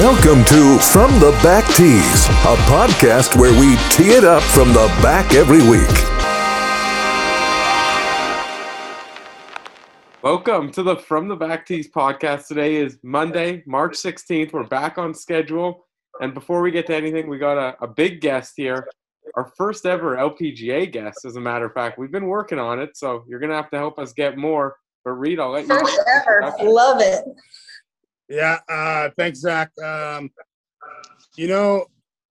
Welcome to From the Back Tees, a podcast where we tee it up from the back every week. Welcome to the From the Back Tees podcast. Today is Monday, March 16th. We're back on schedule. And before we get to anything, we got a, a big guest here. Our first ever LPGA guest, as a matter of fact. We've been working on it, so you're going to have to help us get more. But Reid, I'll let you. First ever. Love it. Yeah, uh, thanks, Zach. Um, you know,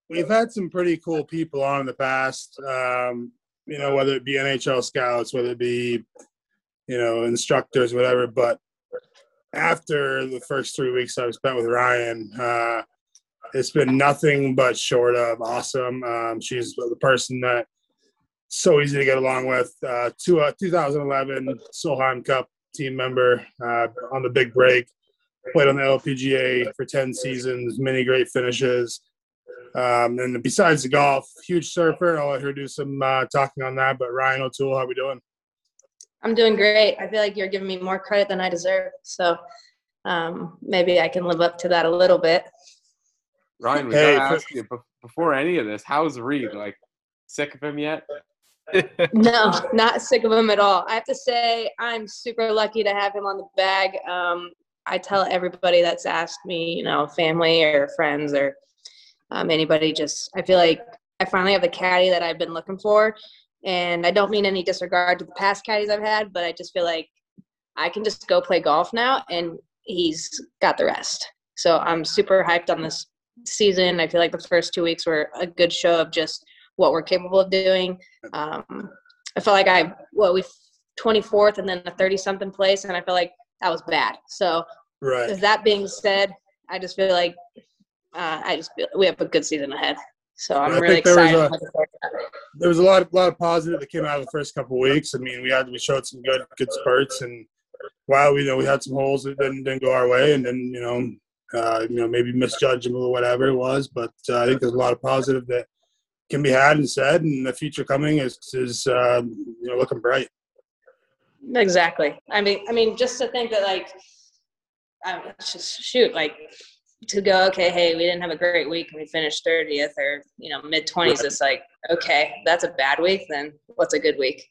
we've had some pretty cool people on in the past. Um, you know, whether it be NHL scouts, whether it be, you know, instructors, whatever. But after the first three weeks I've spent with Ryann, uh, it's been nothing but short of awesome. Um, she's the person that so easy to get along with. Uh, uh, 2011 Solheim Cup team member uh, on the big break played on the LPGA for 10 seasons, many great finishes. Um, and besides the golf, huge surfer. I'll let her do some uh, talking on that. But Ryann O'Toole, how are we doing? I'm doing great. I feel like you're giving me more credit than I deserve. So um, maybe I can live up to that a little bit. Ryann, we hey, gotta ask you before any of this, how's Reid? Like, sick of him yet? no, not sick of him at all. I have to say, I'm super lucky to have him on the bag. Um, I tell everybody that's asked me, you know, family or friends or um, anybody, just I feel like I finally have the caddy that I've been looking for. And I don't mean any disregard to the past caddies I've had, but I just feel like I can just go play golf now and he's got the rest. So I'm super hyped on this season. I feel like the first two weeks were a good show of just what we're capable of doing. Um, I felt like I, well, we 24th and then a 30 something place, and I feel like that was bad. So Right. With that being said, I just feel like uh, I just feel we have a good season ahead. So I'm I really excited. There was, a, there was a lot, of, lot of positive that came out of the first couple of weeks. I mean, we had we showed some good, good spurts, and while we you know we had some holes that didn't, didn't go our way, and then you know, uh, you know maybe misjudged them or whatever it was. But uh, I think there's a lot of positive that can be had and said, and the future coming is is um, you know looking bright. Exactly. I mean, I mean, just to think that like I just shoot like to go okay hey we didn't have a great week and we finished 30th or you know mid 20s right. it's like okay that's a bad week then what's a good week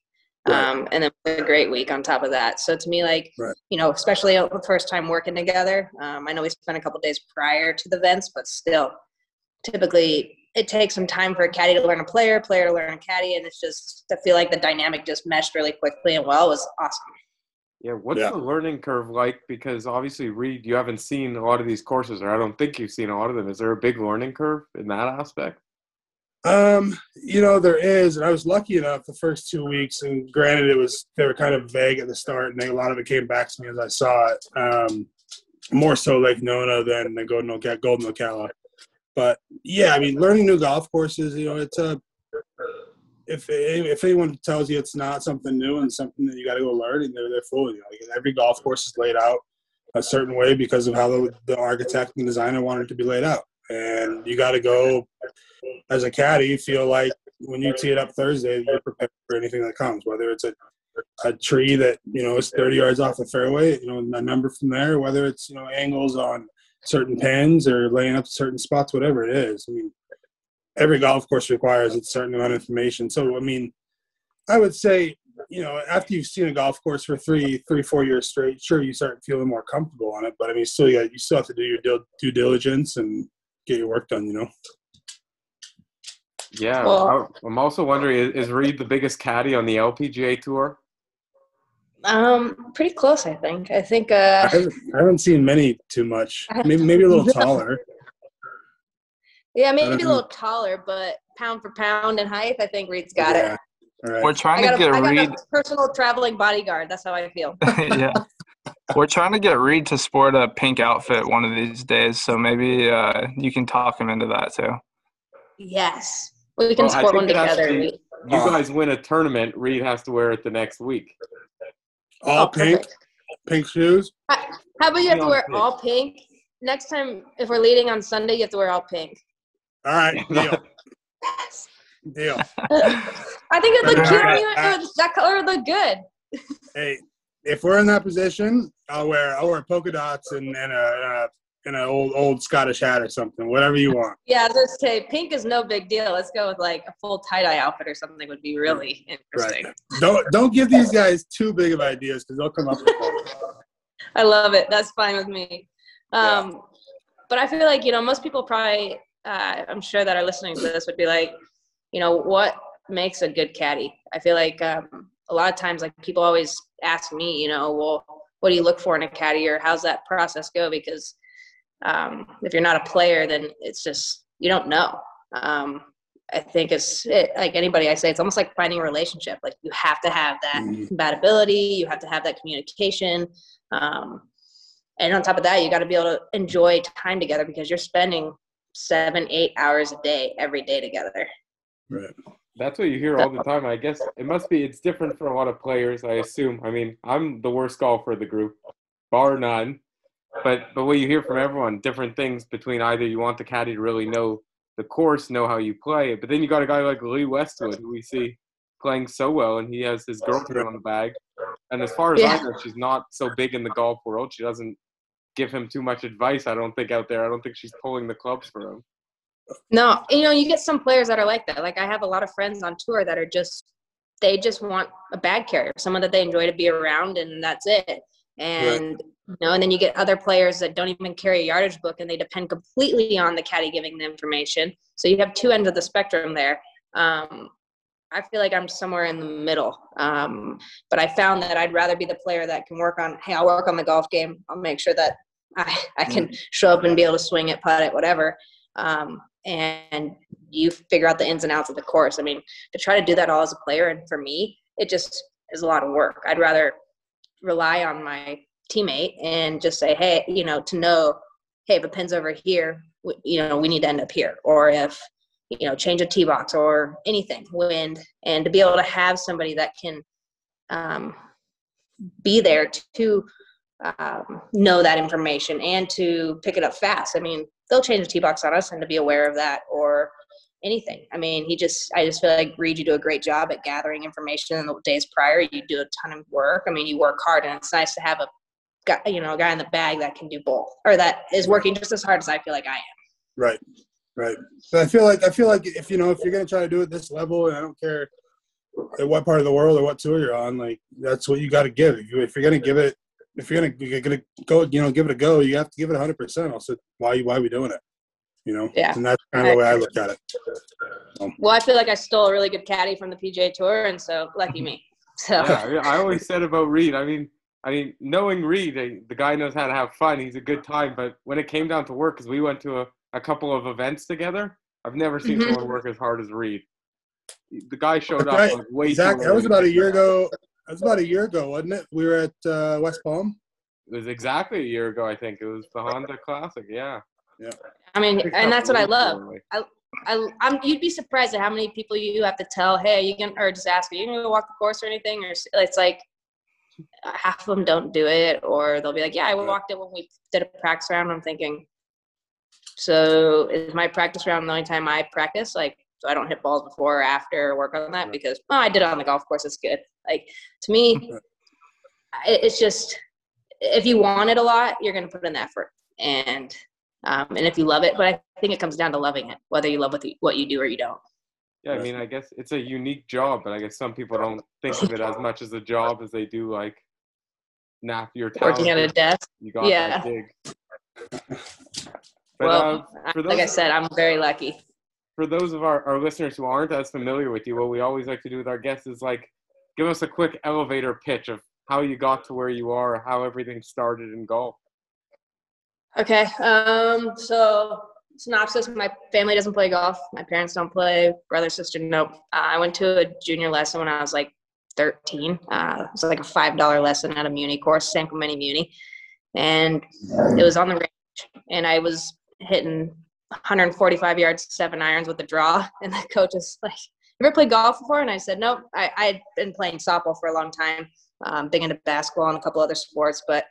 right. um, and then a great week on top of that so to me like right. you know especially the first time working together um, i know we spent a couple days prior to the events but still typically it takes some time for a caddy to learn a player player to learn a caddy and it's just i feel like the dynamic just meshed really quickly and well it was awesome yeah, what's yeah. the learning curve like? Because obviously, Reid, you haven't seen a lot of these courses, or I don't think you've seen a lot of them. Is there a big learning curve in that aspect? Um, you know, there is, and I was lucky enough the first two weeks, and granted, it was they were kind of vague at the start, and a lot of it came back to me as I saw it. Um, more so like Nona than the Golden Ocala. Golden Ocala. But yeah, I mean, learning new golf courses, you know, it's a if if anyone tells you it's not something new and something that you got to go learn, and they're they're fooling you. Like every golf course is laid out a certain way because of how the, the architect and designer wanted it to be laid out, and you got to go as a caddy feel like when you tee it up Thursday, you're prepared for anything that comes, whether it's a a tree that you know is 30 yards off the fairway, you know, a number from there, whether it's you know angles on certain pins or laying up certain spots, whatever it is. I mean, every golf course requires a certain amount of information. So, I mean, I would say you know, after you've seen a golf course for three, three, four years straight, sure, you start feeling more comfortable on it. But I mean, still, you, got, you still have to do your due, due diligence and get your work done. You know. Yeah, Well- I- I'm also wondering: is, is Reid the biggest caddy on the LPGA tour? Um, pretty close, I think. I think. I Uh, haven't, I haven't seen many too much. Maybe, maybe a little taller. Yeah, maybe don't a little taller, but pound for pound and height, I think Reid's got Yeah. it. All right. We're trying to got, a, get I got Reid. a personal traveling bodyguard. That's how I feel. yeah. We're trying to get Reid to sport a pink outfit one of these days, so maybe uh, you can talk him into that too. Yes, we can Well, sport one it has to together. be- Reid. You guys win a tournament. Reid has to wear it the next week. All Oh, pink, perfect. pink shoes. How how about you have to wear all pink? Next time, if we're leading on Sunday, you have to wear all pink. All right, deal, deal. I think it'd look cute on you. Uh, It would- That color would look good. Hey, if we're in that position, I'll wear I'll wear polka dots and, and a and a an old old Scottish hat or something, whatever you want. Yeah, I was gonna say pink is no big deal. Let's go with like a full tie dye outfit or something would be really interesting. Don't don't give these guys too big of ideas because they'll come up with them. I love it. That's fine with me. Um, But I feel like you know most people probably uh, I'm sure that are listening to this would be like, you know, what makes a good caddy? I feel like um, a lot of times like people always ask me, you know, well, what do you look for in a caddy or how's that process go? Because um, if you're not a player, then it's just you don't know. Um, I think it's it, like anybody I say, it's almost like finding a relationship. Like you have to have that Mhm. compatibility, you have to have that communication. Um, and on top of that, you got to be able to enjoy time together because you're spending seven, eight hours a day every day together. Right. That's what you hear all the time. I guess it must be. It's different for a lot of players. I assume. I mean, I'm the worst golfer of the group, bar none. But but what you hear from everyone, different things between either you want the caddy to really know the course, know how you play, it, but then you got a guy like Lee Westwood who we see playing so well, and he has his girlfriend on the bag. And as far as I know, she's not so big in the golf world. She doesn't give him too much advice. I don't think out there. I don't think she's pulling the clubs for him. No, you know, you get some players that are like that. Like I have a lot of friends on tour that are just they just want a bag carrier, someone that they enjoy to be around, and that's it. And you know, and then you get other players that don't even carry a yardage book, and they depend completely on the caddy giving the information. So you have two ends of the spectrum there. Um, I feel like I'm somewhere in the middle. Um, but I found that I'd rather be the player that can work on. Hey, I'll work on the golf game. I'll make sure that I I can show up and be able to swing it, putt it, whatever. Um, and you figure out the ins and outs of the course. I mean, to try to do that all as a player, and for me, it just is a lot of work. I'd rather rely on my teammate and just say, hey, you know, to know, hey, if a pin's over here, w- you know, we need to end up here, or if you know, change a tee box or anything, wind, and to be able to have somebody that can um, be there to um, know that information and to pick it up fast. I mean, they'll change the tee box on us and to be aware of that or anything. I mean, he just, I just feel like Reid, you do a great job at gathering information in the days prior. You do a ton of work. I mean, you work hard and it's nice to have a guy, you know, a guy in the bag that can do both or that is working just as hard as I feel like I am. Right. Right. But I feel like I feel like if you know if you're gonna try to do it this level, and I don't care at what part of the world or what tour you're on, like that's what you got to give. If you're gonna give it, if you're gonna you're gonna go, you know, give it a go, you have to give it 100. percent Also, why why are we doing it? You know. Yeah. And that's kind of the way I look at it. Well, I feel like I stole a really good caddy from the PGA Tour, and so lucky me. So Yeah, I, always said about Reid. I mean, I mean, knowing Reid, the guy knows how to have fun. He's a good time. But when it came down to work, because we went to a, a couple of events together, I've never seen Mhm. someone work as hard as Reid. The guy showed up Okay, like way Zach, too that was about a year ago. That was about a year ago, wasn't it? We were at uh, West Palm. It was exactly a year ago, I think. It was the Honda Classic. Yeah. Yeah. I mean, and that's what I love. early. I, I'm, you'd be surprised at how many people you have to tell, hey, you can, or just ask, are you gonna walk the course or anything? Or it's like uh, half of them don't do it, or they'll be like, yeah, I walked it when we did a practice round. I'm thinking, so is my practice round the only time I practice? Like, so I don't hit balls before or after or work on that because oh, I did it on the golf course. It's good. Like to me, it's just if you want it a lot, you're gonna put in the effort, and um, and if you love it, but I think it comes down to loving it, whether you love what, the, what you do or you don't. Yeah, I mean, I guess it's a unique job, but I guess some people don't think of it as much as a job as they do like nap your time. Working at a desk. You got Yeah. that gig. But, well, uh, like I said, I'm very lucky. For those of our, our listeners who aren't as familiar with you, what we always like to do with our guests is like give us a quick elevator pitch of how you got to where you are, how everything started in golf. Okay. Um, so synopsis, my family doesn't play golf. My parents don't play. Brother, sister, nope. Uh, I went to a junior lesson when I was like 13. Uh, it was like a $5 lesson at a Muni course, San Clemente Muni. And it was on the range. And I was hitting 145 yards, seven irons with a draw. And the coach is like, you ever played golf before? And I said, nope. I, I'd been playing softball for a long time, um, big into basketball and a couple other sports, but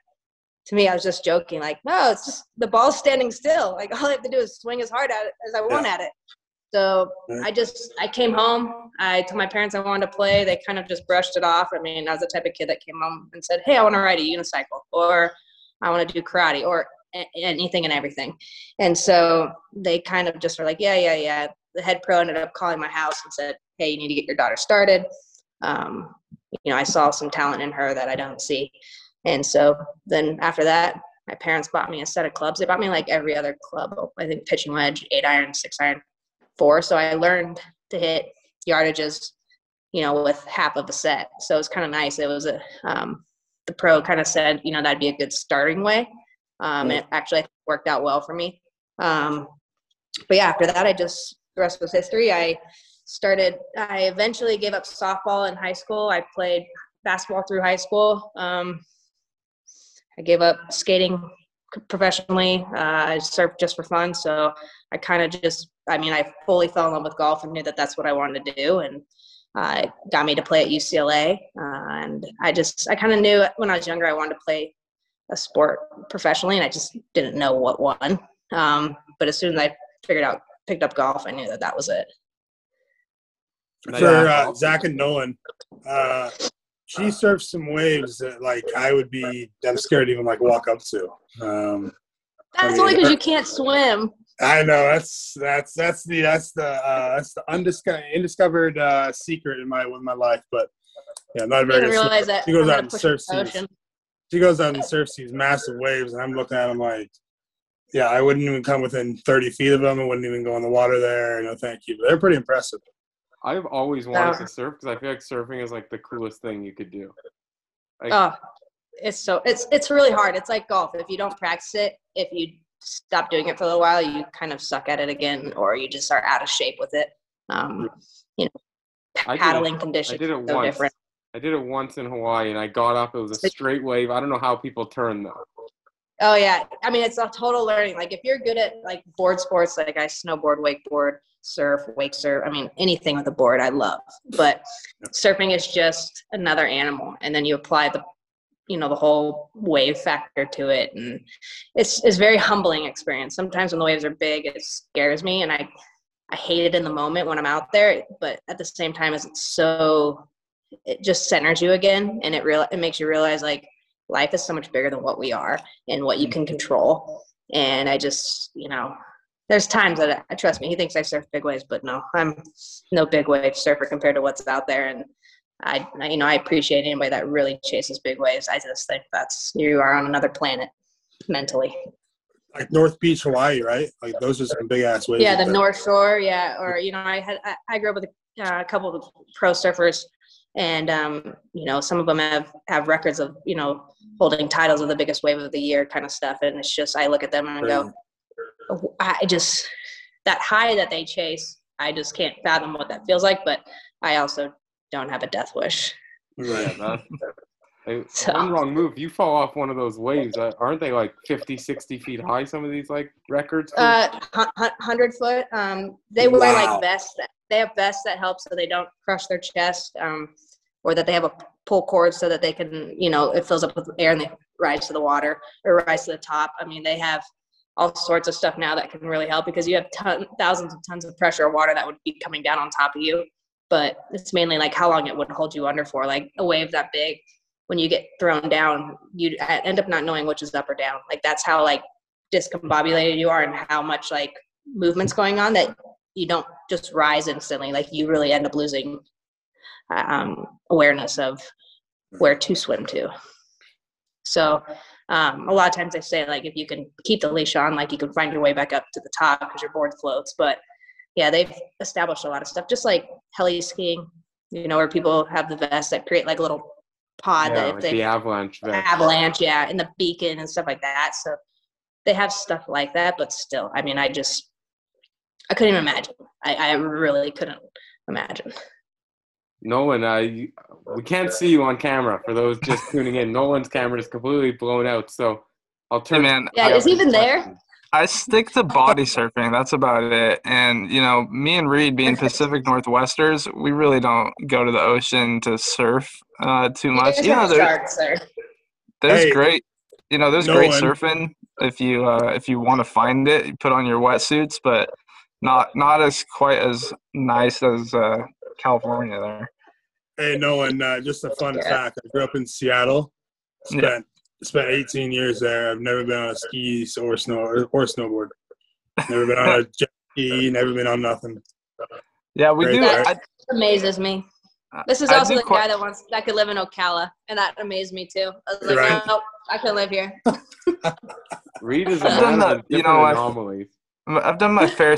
to me, I was just joking, like, no, it's just the ball's standing still. Like all I have to do is swing as hard at it as I want at it. So I just I came home. I told my parents I wanted to play. They kind of just brushed it off. I mean, I was the type of kid that came home and said, "Hey, I want to ride a unicycle," or "I want to do karate," or anything and everything. And so they kind of just were like, "Yeah, yeah, yeah." The head pro ended up calling my house and said, "Hey, you need to get your daughter started." Um, you know, I saw some talent in her that I don't see. And so then after that, my parents bought me a set of clubs. They bought me like every other club. I think pitching wedge, eight iron, six iron, four. So I learned to hit yardages, you know, with half of a set. So it was kind of nice. It was a um, the pro kind of said, you know, that'd be a good starting way. Um, and it actually worked out well for me. Um, but yeah, after that, I just the rest was history. I started. I eventually gave up softball in high school. I played basketball through high school. Um, I gave up skating professionally. Uh, I surfed just for fun. So I kind of just, I mean, I fully fell in love with golf and knew that that's what I wanted to do. And uh, it got me to play at UCLA. Uh, and I just, I kind of knew when I was younger, I wanted to play a sport professionally and I just didn't know what one. Um, but as soon as I figured out, picked up golf, I knew that that was it. For uh, Zach and Nolan, uh, she surfs some waves that like I would be. I'm scared to even like walk up to. Um, I That's mean, only because you can't swim. I know that's that's that's the that's the uh, that's the undiscovered undiscovered uh, secret in my in my life. But yeah, not a You very didn't good swimmer. realize that She goes I'm out and push surfs the ocean. She goes out and surfs these massive waves, and I'm looking at them like, yeah, I wouldn't even come within 30 feet of them. I wouldn't even go in the water there. No, thank you. But they're pretty impressive. I've always wanted Yeah. to surf because I feel like surfing is like the coolest thing you could do. Like, Oh, it's so it's it's really hard. It's like golf. If you don't practice it, if you stop doing it for a little while, you kind of suck at it again, or you just are out of shape with it. Um, you know, I did paddling conditions I did it so once. different. I did it once in Hawaii, and I got up. It was a straight wave. I don't know how people turn though. Oh yeah, I mean it's a total learning. Like if you're good at like board sports, like I snowboard, wakeboard, surf, wake surf. I mean anything with a board, I love. But surfing is just another animal, and then you apply the, you know, the whole wave factor to it, and it's it's very humbling experience. Sometimes when the waves are big, it scares me, and I I hate it in the moment when I'm out there. But at the same time, as it's so it just centers you again, and it real it makes you realize like life is so much bigger than what we are and what you can control. And I just, you know, there's times that I trust me. He thinks I surf big waves, but no, I'm no big wave surfer compared to what's out there. And I, you know, I appreciate anybody that really chases big waves. I just think that's you are on another planet mentally. Like North Beach, Hawaii, right? Like those are some big ass waves. Yeah, the. North Shore. Yeah, or you know, I had I, I grew up with a, uh, a couple of pro surfers, and um, you know, some of them have have records of you know holding titles of the biggest wave of the year kind of stuff. And it's just I look at them and I go, "Oh, I just that high that they chase. I just can't fathom what that feels like. But I also don't have a death wish. Yeah, that, hey, one wrong move, you fall off one of those waves. uh, Aren't they like 50, 60 feet high? Some of these like records. Uh, hun- hun- hundred foot. Um, they wear Wow. like vests. That, they have vests that help so they don't crush their chest. Um, or that they have a pull cord so that they can, you know, it fills up with air and they rise to the water or rise to the top. I mean, they have all sorts of stuff now that can really help because you have ton, thousands of tons of pressure of water that would be coming down on top of you. But it's mainly like how long it would hold you under for. Like a wave that big, when you get thrown down, you end up not knowing which is up or down. Like that's how like discombobulated you are and how much like movements going on that you don't just rise instantly. Like you really end up losing um, awareness of where to swim to. So um, a lot of times they say like if you can keep the leash on, like you can find your way back up to the top because your board floats. But yeah, they've established a lot of stuff, just like heli skiing. You know, where people have the vests that create like a little pod Yeah, that if like they the avalanche vest. avalanche, yeah, and the beacon and stuff like that. So they have stuff like that, but still, I mean, I just I couldn't even imagine. I, I really couldn't imagine. Nolan, uh, you, we can't see you on camera. For those just tuning in, Nolan's camera is completely blown out. So I'll turn. man, Yeah, is he even there? I stick to body surfing. That's about it. And you know, me and Reid being Pacific Northwesters, we really don't go to the ocean to surf uh, too much. There's You know, no there, sharks there. there's Hey, great. You know, there's great Nolan. surfing if you uh, if you want to find it. You put on your wetsuits, but not not as quite as nice as uh, California there. Hey, Nolan, uh, just a fun Yeah. fact. I grew up in Seattle. Yeah. Spent spent 18 years there. I've never been on a ski or snow or, or snowboard. Never been on a jet ski. Never been on nothing. Yeah, we Great do. there. I, amazes me. This is also the quite- guy that wants that could live in Ocala, and that amazed me too. I was like, Right. no, I couldn't live here. Reid is a I've man of that, you know, I've- anomalies. I've done my fair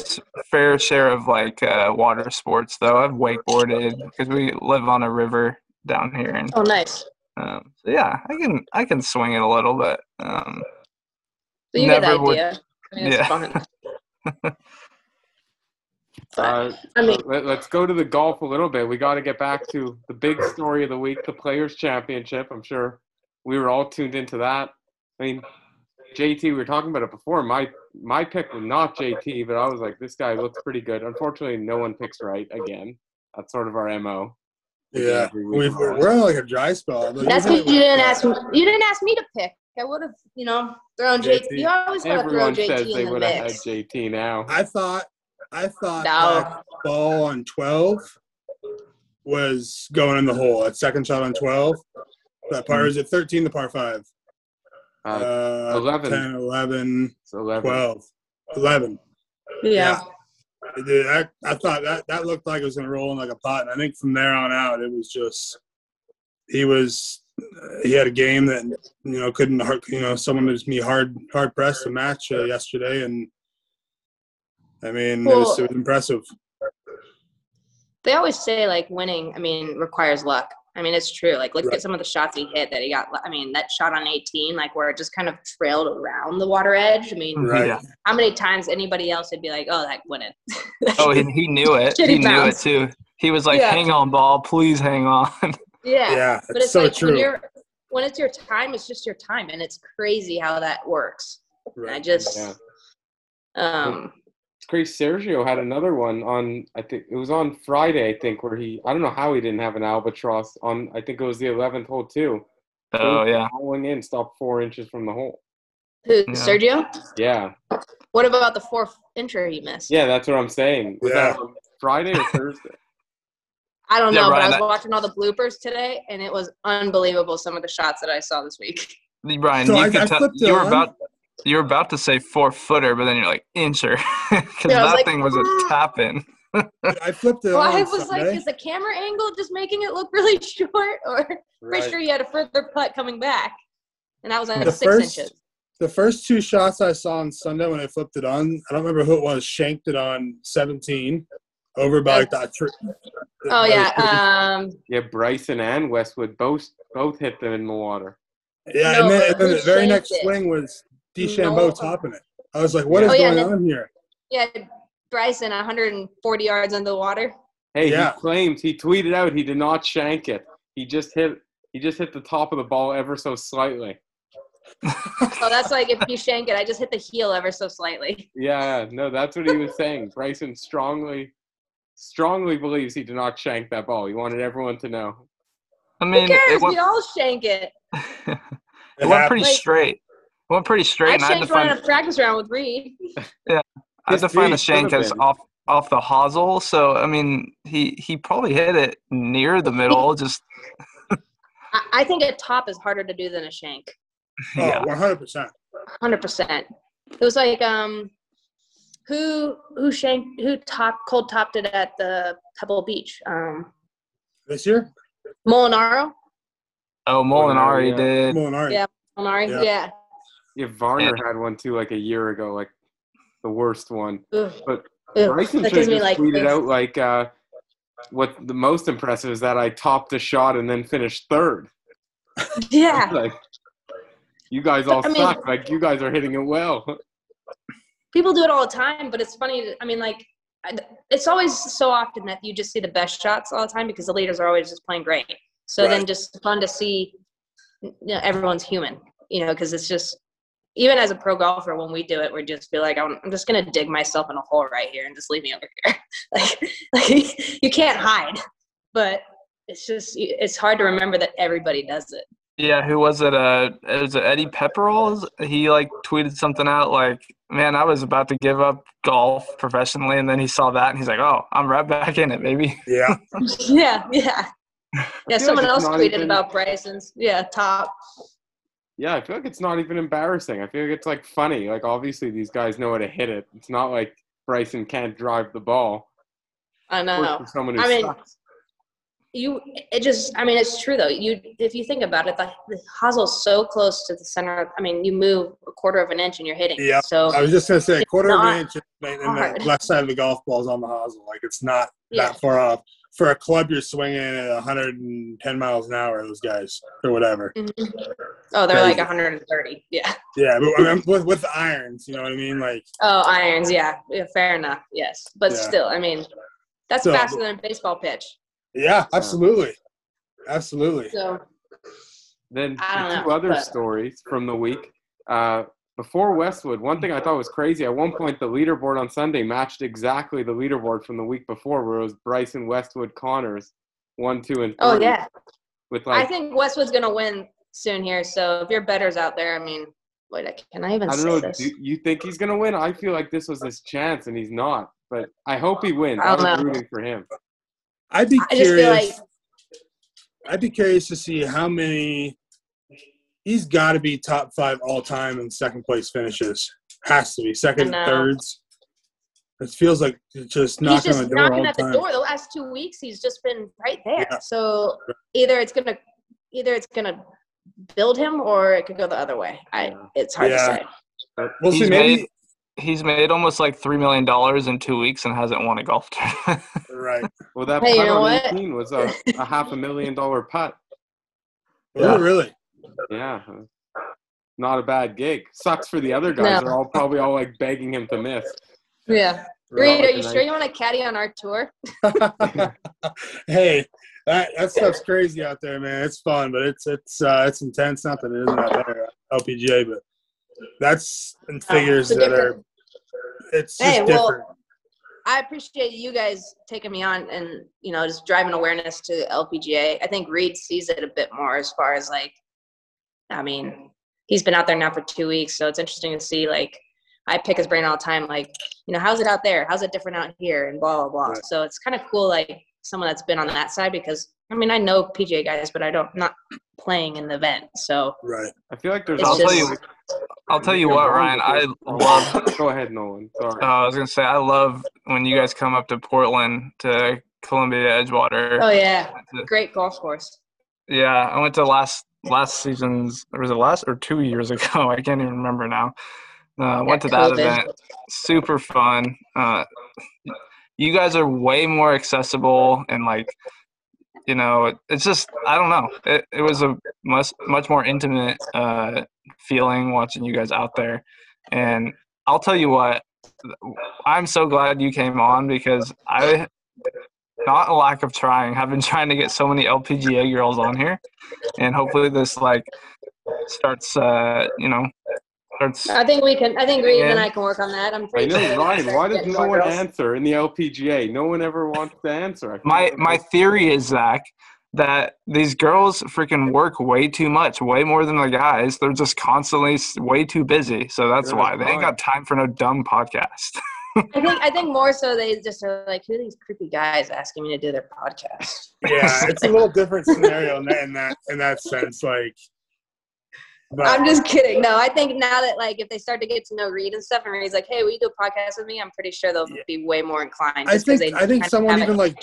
fair share of like uh, water sports though. I've wakeboarded because we live on a river down here, and Oh, nice. um, so yeah, I can I can swing it a little bit. Um, So you get the Never would- idea. I mean, yeah. fun. Uh, I mean, let, us go to the golf a little bit. We got to get back to the big story of the week, the Players Championship. I'm sure we were all tuned into that. I mean, JT, we were talking about it before. My my pick was not JT, but I was like, this guy looks pretty good. Unfortunately, no one picks right again. That's sort of our mo. Yeah, We've, on we're, that. we're on like a dry spell. Like, that's because you didn't ask me. You didn't ask me to pick. I would have, you know, thrown JT. JT. You always want to throw Everyone says JT they the would have had. JT now. I thought, I thought No. ball on 12 was going in the hole. That second shot on 12. That par is it 13 the par five? Uh, Uh, 11. 10, 11, it's 11. 12, 11. Yeah. Dude, I, I thought that that looked like it was gonna roll in like a pot, and I think from there on out, it was just he was he had a game that you know couldn't hard- you know someone was me hard hard pressed to match uh, yesterday, and I mean it, was, it was impressive. They always say like winning, I mean, requires luck. I mean, it's true. Like, look at some of the shots he hit that he got. I mean, that shot on 18, like where it just kind of trailed around the water edge. I mean, Right. Yeah. how many times anybody else would be like, "Oh, that wouldn't." Oh, he, he knew it. Shitty he knew it too. He was like, Yeah. "Hang on, ball, please hang on." yeah. Yeah, But it's it's so like true. when you're when it's your time, it's just your time, and it's crazy how that works. And I just, Yeah. um, It's crazy. Sergio had another one on. I think it was on Friday. I think where he. I don't know how he didn't have an albatross on. I think it was the eleventh hole too. oh yeah. Going in, stopped four inches from the hole. who, Yeah. Sergio? Yeah, What about the fourth incher he missed? yeah, that's what I'm saying. Was that Yeah. on Friday or Thursday? I don't Yeah, know, but I was I- watching all the bloopers today, and it was unbelievable. Some of the shots that I saw this week. Brian, So you I- could I tell it you were on. about you were about to say four footer, but then you're like incher because Yeah, I was that like, thing was a "Mm." tap in. I flipped it Well, on I was Sunday. like, is the camera angle just making it look really short, or pretty sure you had a further putt coming back, and I was like The six first- inches. the first two shots I saw on Sunday when I flipped it on, I don't remember who it was, shanked it on 17 over by like that. Tr- Oh yeah, um, Yeah, Bryson and Westwood both both hit them in the water. yeah, No, and then, and then the very next it? swing was DeChambeau No. topping it. I was like, what is Oh, yeah, going and on here? yeah, Bryson 140 yards under the water. Hey, Yeah. he claims he tweeted out he did not shank it. He just hit he just hit the top of the ball ever so slightly. Oh, that's like if you shank it, I just hit the heel ever so slightly. Yeah, no, that's what he was saying. Bryson strongly strongly believes he did not shank that ball. He wanted everyone to know. I Who mean, cares? it went, we all shank it. it went pretty Like- straight. It went pretty straight, I and I shanked one in find a practice round with Reid. Yeah, I had to find a feet should have shank as off off the hosel. So I mean, he he probably hit it near the middle. Just I, I think a top is harder to do than a shank. Oh, yeah. 100%. Hundred percent. It was like um, who who shanked who top cold topped it at the Pebble Beach? Um, This year? Molinaro. Oh, Molinari yeah. did. Molinari. Yeah, Molinari. Yeah. Yeah. Yeah, Varner had one too, like a year ago, like the worst one. Ugh. But Ugh. Bryson That should gives me just like tweeted this. out like uh, what the most impressive is that I topped the shot and then finished third. Yeah. like you guys all I mean- suck. Like you guys are hitting it well. people do it all the time, but it's funny. I mean, like, it's always so often that you just see the best shots all the time because the leaders are always just playing great. So then, just fun to see. You know, everyone's human. You know, because it's just even as a pro golfer, when we do it, we just feel like I'm, I'm just gonna dig myself in a hole right here and just leave me over here. like, like you can't hide, but it's just it's hard to remember that everybody does it. Yeah, who was it? Uh, was it Eddie Pepperell? He like tweeted something out like, "Man, I was about to give up golf professionally," and then he saw that and he's like, "Oh, I'm right back in it, baby." Yeah. yeah, yeah. Yeah, someone it's else tweeted even- about Bryson's. Yeah, top. Yeah, I feel like it's not even embarrassing. I feel like it's like funny. Like obviously these guys know how to hit it. It's not like Bryson can't drive the ball. I know. for someone who I mean, sucks. you it just i mean it's true though you if you think about it the, the hosel's so close to the center of, i mean you move a quarter of an inch and you're hitting Yeah. so I was just gonna say, a quarter of an inch, and and the left side of the golf ball is on the hosel. Like it's not Yeah. that far off. For a club, you're swinging at 110 miles an hour. Those guys, or whatever. Mhm. oh they're like 130 yeah Yeah, but I mean, with with irons, you know what I mean? Like, oh irons yeah, yeah fair enough yes but Yeah. still i mean that's So- faster than a baseball pitch yeah, absolutely, absolutely. so Then I know, two other but- stories from the week. Uh, before Westwood, one thing I mm-hmm. thought was crazy. At one point, the leaderboard on Sunday matched exactly the leaderboard from the week before, where it was Bryson, Westwood, Conners, one, two, and oh, three. oh yeah With i think westwood's gonna win soon here so if your betters out there i mean wait I- can i even I don't say know. this Do you think he's gonna win? I feel like this was his chance, and he's not. But I hope he wins. I don't I'm rooting for him. I'd be I just feel curious. like- I'd be curious to see how many. He's got to be top five all time in second place finishes. Has to be second, I thirds. It feels like it's just he's knocking just on the door all knocking the at the time. door. The last two weeks, he's just been right there. Yeah. So either it's gonna, either it's gonna build him, or it could go the other way. I, it's hard Yeah. to say. We'll see. He's Maybe made he's made almost like three million dollars in two weeks and hasn't won a golf tournament. right. well, that Hey, putt on what? 18 was a, a half a million dollar putt. Oh, really? Yeah. Not a bad gig. Sucks for the other guys. No. They're all probably all like begging him to miss. Yeah. Reid, are you sure you want to caddy on our tour? hey, that that stuff's crazy out there, man. It's fun, but it's it's uh, it's intense. Nothing that it isn't out there LPGA, but that's in figures Oh, it's a that are. different- It's just Hey, well, different. I appreciate you guys taking me on and you know just driving awareness to LPGA. I think Reid sees it a bit more as far as like, I mean, he's been out there now for two weeks, so it's interesting to see like. I pick his brain all the time, like, you know, how's it out there? How's it different out here? And blah blah blah. Right. So it's kind of cool, like someone that's been on that side because I mean I know PGA guys, but I don't not playing in the event. So Right. I feel like there's I'll also tell you, I'll tell you what, Ryann, Ryann. I love. Go ahead, Nolan. Sorry. Uh, I was gonna say I love when you guys come up to Portland to Columbia Edgewater. oh yeah, great golf course. Yeah, I went to last last season's or was it last or two years ago? I can't even remember now. Uh, went to that COVID. event. Super fun. Uh, you guys are way more accessible and like, you know, it- it's just I don't know. It it was a much much more intimate uh, feeling watching you guys out there, and I'll tell you what. I'm so glad you came on because I not a lack of trying. I've been trying to get so many LPGA girls on here, and hopefully this like starts. Uh, you know, starts. I think we can. I think Reid and Yeah. I can work on that. I'm I pretty know, sure Ryann. Why does no one girls. answer in the LPGA? No one ever wants to answer. My my theory is Zach that these girls freaking work way too much, way more than the guys. They're just constantly way too busy, so that's They're why they ain't got time for no dumb podcast. I think. I think more so they just are like, who are these creepy guys asking me to do their podcast? Yeah, it's a little different scenario in that in that in that sense. Like, But I'm just kidding. No, I think now that like if they start to get to know Reid and stuff, and Reid's like, "Hey, will you do a podcast with me?" I'm pretty sure they'll be way more inclined. I think I think someone even like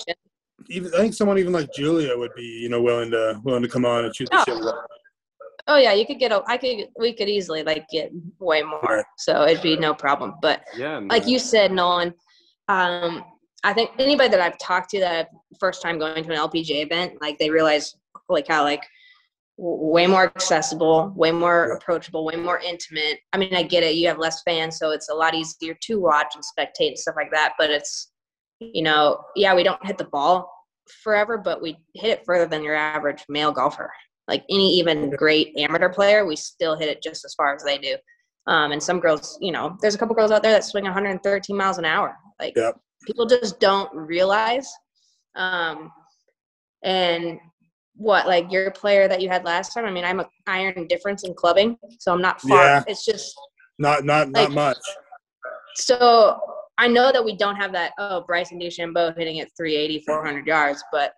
even I think someone even like Julia would be you know willing to willing to come on and shoot the Oh. shit with us. Oh yeah, you could get a. I could. We could easily like get way more. So it'd be no problem. But Yeah. like you said, Nolan, um, I think anybody that I've talked to that first time going to an LPGA event, like they realize like how like way more accessible, way more approachable, way more intimate. I mean, I get it. You have less fans, so it's a lot easier to watch and spectate and stuff like that. But it's, you know, yeah, we don't hit the ball forever, but we hit it further than your average male golfer. Like any even great amateur player, we still hit it just as far as they do. Um, and some girls, you know, there's a couple girls out there that swing 113 miles an hour. Like Yep. people just don't realize. Um, and what like your player that you had last time? I mean, I'm a iron difference in clubbing, so I'm not far. Yeah. It's just Not not Like- not much. so I know that we don't have that. Oh, Bryson DeChambeau hitting it 380, 400 yards, but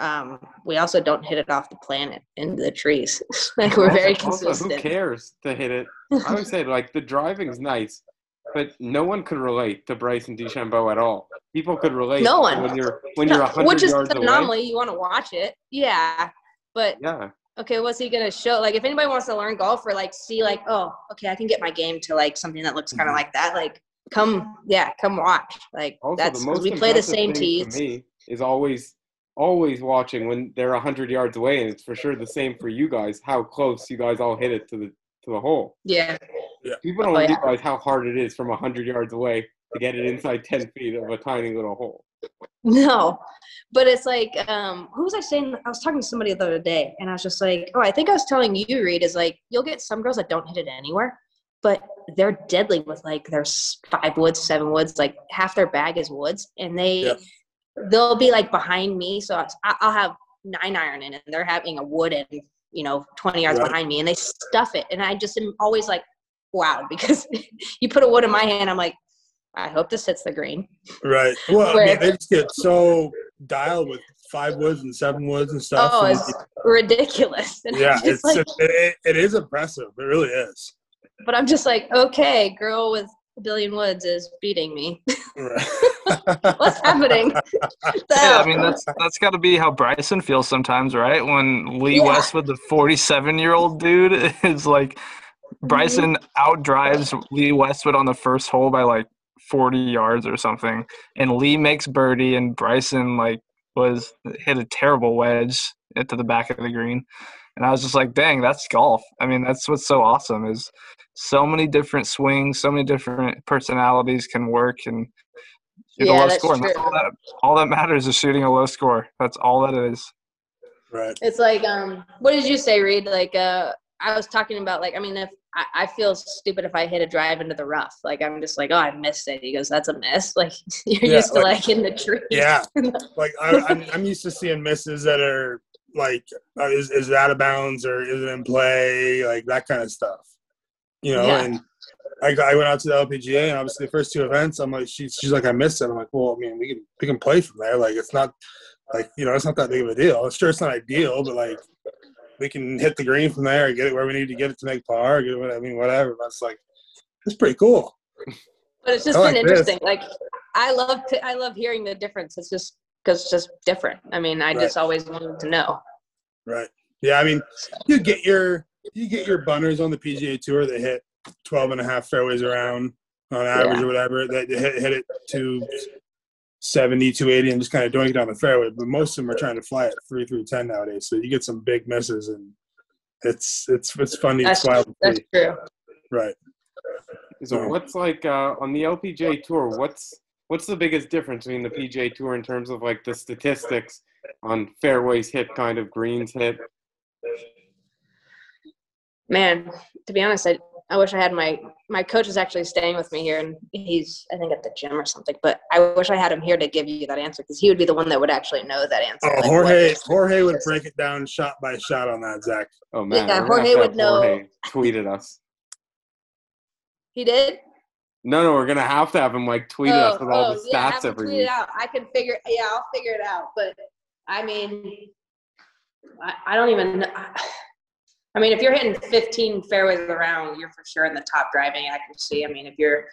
um, we also don't hit it off the planet into the trees. like we're very Also- also, consistent. who cares to hit it? I would say like the driving's nice, but no one could relate to Bryson DeChambeau at all. People could relate. No one. when you're when you're No, a hundred which is yards an away. anomaly. You want to watch it, yeah. But Yeah, okay, what's he gonna show? Like, if anybody wants to learn golf or like see, like, oh, okay, I can get my game to like something that looks kind of Mhm. like that. Like, come, yeah, come watch. Like, Also, that's the 'cause most we play the same tees. me is always always watching when they're hundred yards away, and it's for sure the same for you guys. How close you guys all hit it to the to the hole. Yeah, People don't Oh, yeah. realize how hard it is from hundred yards away to get it inside ten feet of a tiny little hole. no, but it's like, um, who was I saying? I was talking to somebody the other day, and I was just like, oh, I think I was telling you, Reid, is like you'll get some girls that don't hit it anywhere, but they're deadly with like their five woods, seven woods, like half their bag is woods, and they Yep. They'll be like behind me, so I'll have nine iron in, and they're having a wood and you know twenty yards Right. behind me, and they stuff it, and I just am always like, wow, because you put a wood in my hand, I'm like, I hope this hits the green. Right. Well, I mean, they just get so dialed with five woods and seven woods and stuff. Oh, it's ridiculous. And yeah, it's like, it, it, is impressive. It really is. but I'm just like, okay, girl with billion woods is beating me. What's happening? Yeah, I mean that's that's got to be how Bryson feels sometimes, right? When Lee Yeah. Westwood, the 47 year old dude, is like mm-hmm. Bryson outdrives Lee Westwood on the first hole by like 40 yards or something, and Lee makes birdie, and Bryson like was hit a terrible wedge into the back of the green, and I was just like, dang, that's golf. I mean, that's what's so awesome is so many different swings, so many different personalities can work and shoot a Yeah, low that's score. that's true. all that all that matters is shooting a low score. That's all that is. Right. It's like, um, what did you say, Reid? Like, uh, I was talking about, like, I mean, if I, I feel stupid if I hit a drive into the rough, like, I'm just like, oh, I missed it. He goes, that's a miss. Like, you're Yeah, used to like- like in the tree. Yeah. Like I, I'm, I'm used to seeing misses that are like, uh, is is it out of bounds or is it in play? Like that kind of stuff. You know, Yeah. and I, I went out to the LPGA and obviously the first two events, I'm like, she's she's like, I missed it. I'm like, well, I mean, we can we can play from there. Like it's not like you know, it's not that big of a deal. Sure, it's not ideal, but like we can hit the green from there, and get it where we need to get it to make par. Get it, I mean, whatever. That's like it's pretty cool. But it's just I been like this. interesting. Like, I love, to, I love hearing the difference. It's just, because it's just different. I mean, I Right. just always wanted to know. Right. Yeah, I mean, you get your you get your bunners on the PGA Tour that hit 12 and a half fairways around on average Yeah. or whatever that hit, hit it to 70, 280 and just kind of doing it down the fairway. But most of them are trying to fly it 3 through 10 nowadays. So you get some big misses and it's it's it's funny. That's, It's wild to that's see. true. Right. So Oh. what's like uh, on the LPGA tour? What's what's the biggest difference between the PGA tour in terms of like the statistics on fairways hit, kind of greens hit? Man, to be honest, I, I wish I had my, my coach is actually staying with me here and he's, I think at the gym or something, but I wish I had him here to give you that answer because he would be the one that would actually know that answer. Oh, like, Jorge Jorge would break it down shot by shot on that, Zach. Oh man, Yeah, we're gonna have Jorge would know. Jorge tweeted us. He did? No, no, we're gonna have to have him like tweet us with all oh, oh, the Oh, yeah, stats every tweet week. Out. I can figure. Yeah, I'll figure it out. But I mean, I, I don't even. kn- I mean, if you're hitting 15 fairways around, you're for sure in the top driving accuracy. I mean, if you're,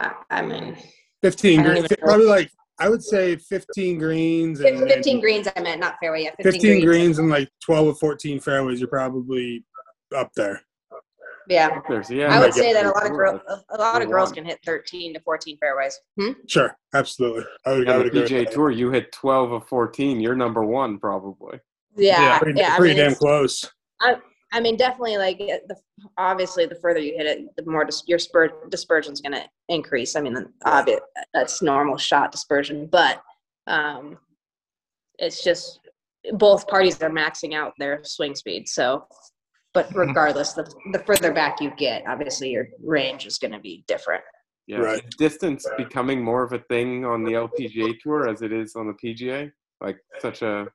uh, I mean, 15 I don't greens, probably like I would say 15 greens and fif- 15 greens. I meant not fairway. Yeah, 15, 15 greens. greens and like 12 or 14 fairways. You're probably up there. Yeah, There's, yeah, I would say that a lot of cool. girls, a lot of girls can hit 13 to 14 fairways. Hmm? Sure, absolutely. I would, I would the agree. with PGA. Tour, you hit 12 of 14. You're number one, probably. Yeah, yeah. Pretty, I pretty mean, damn close. I I mean, definitely. Like, the, obviously, the further you hit it, the more dis- your spur is going to increase. I mean, obvious that's normal shot dispersion, but um, it's just both parties are maxing out their swing speed. So, but regardless, the the further back you get, obviously, your range is going to be different. Yeah. Right. Is distance becoming more of a thing on the LPGA Tour as it is on the PGA? Like such a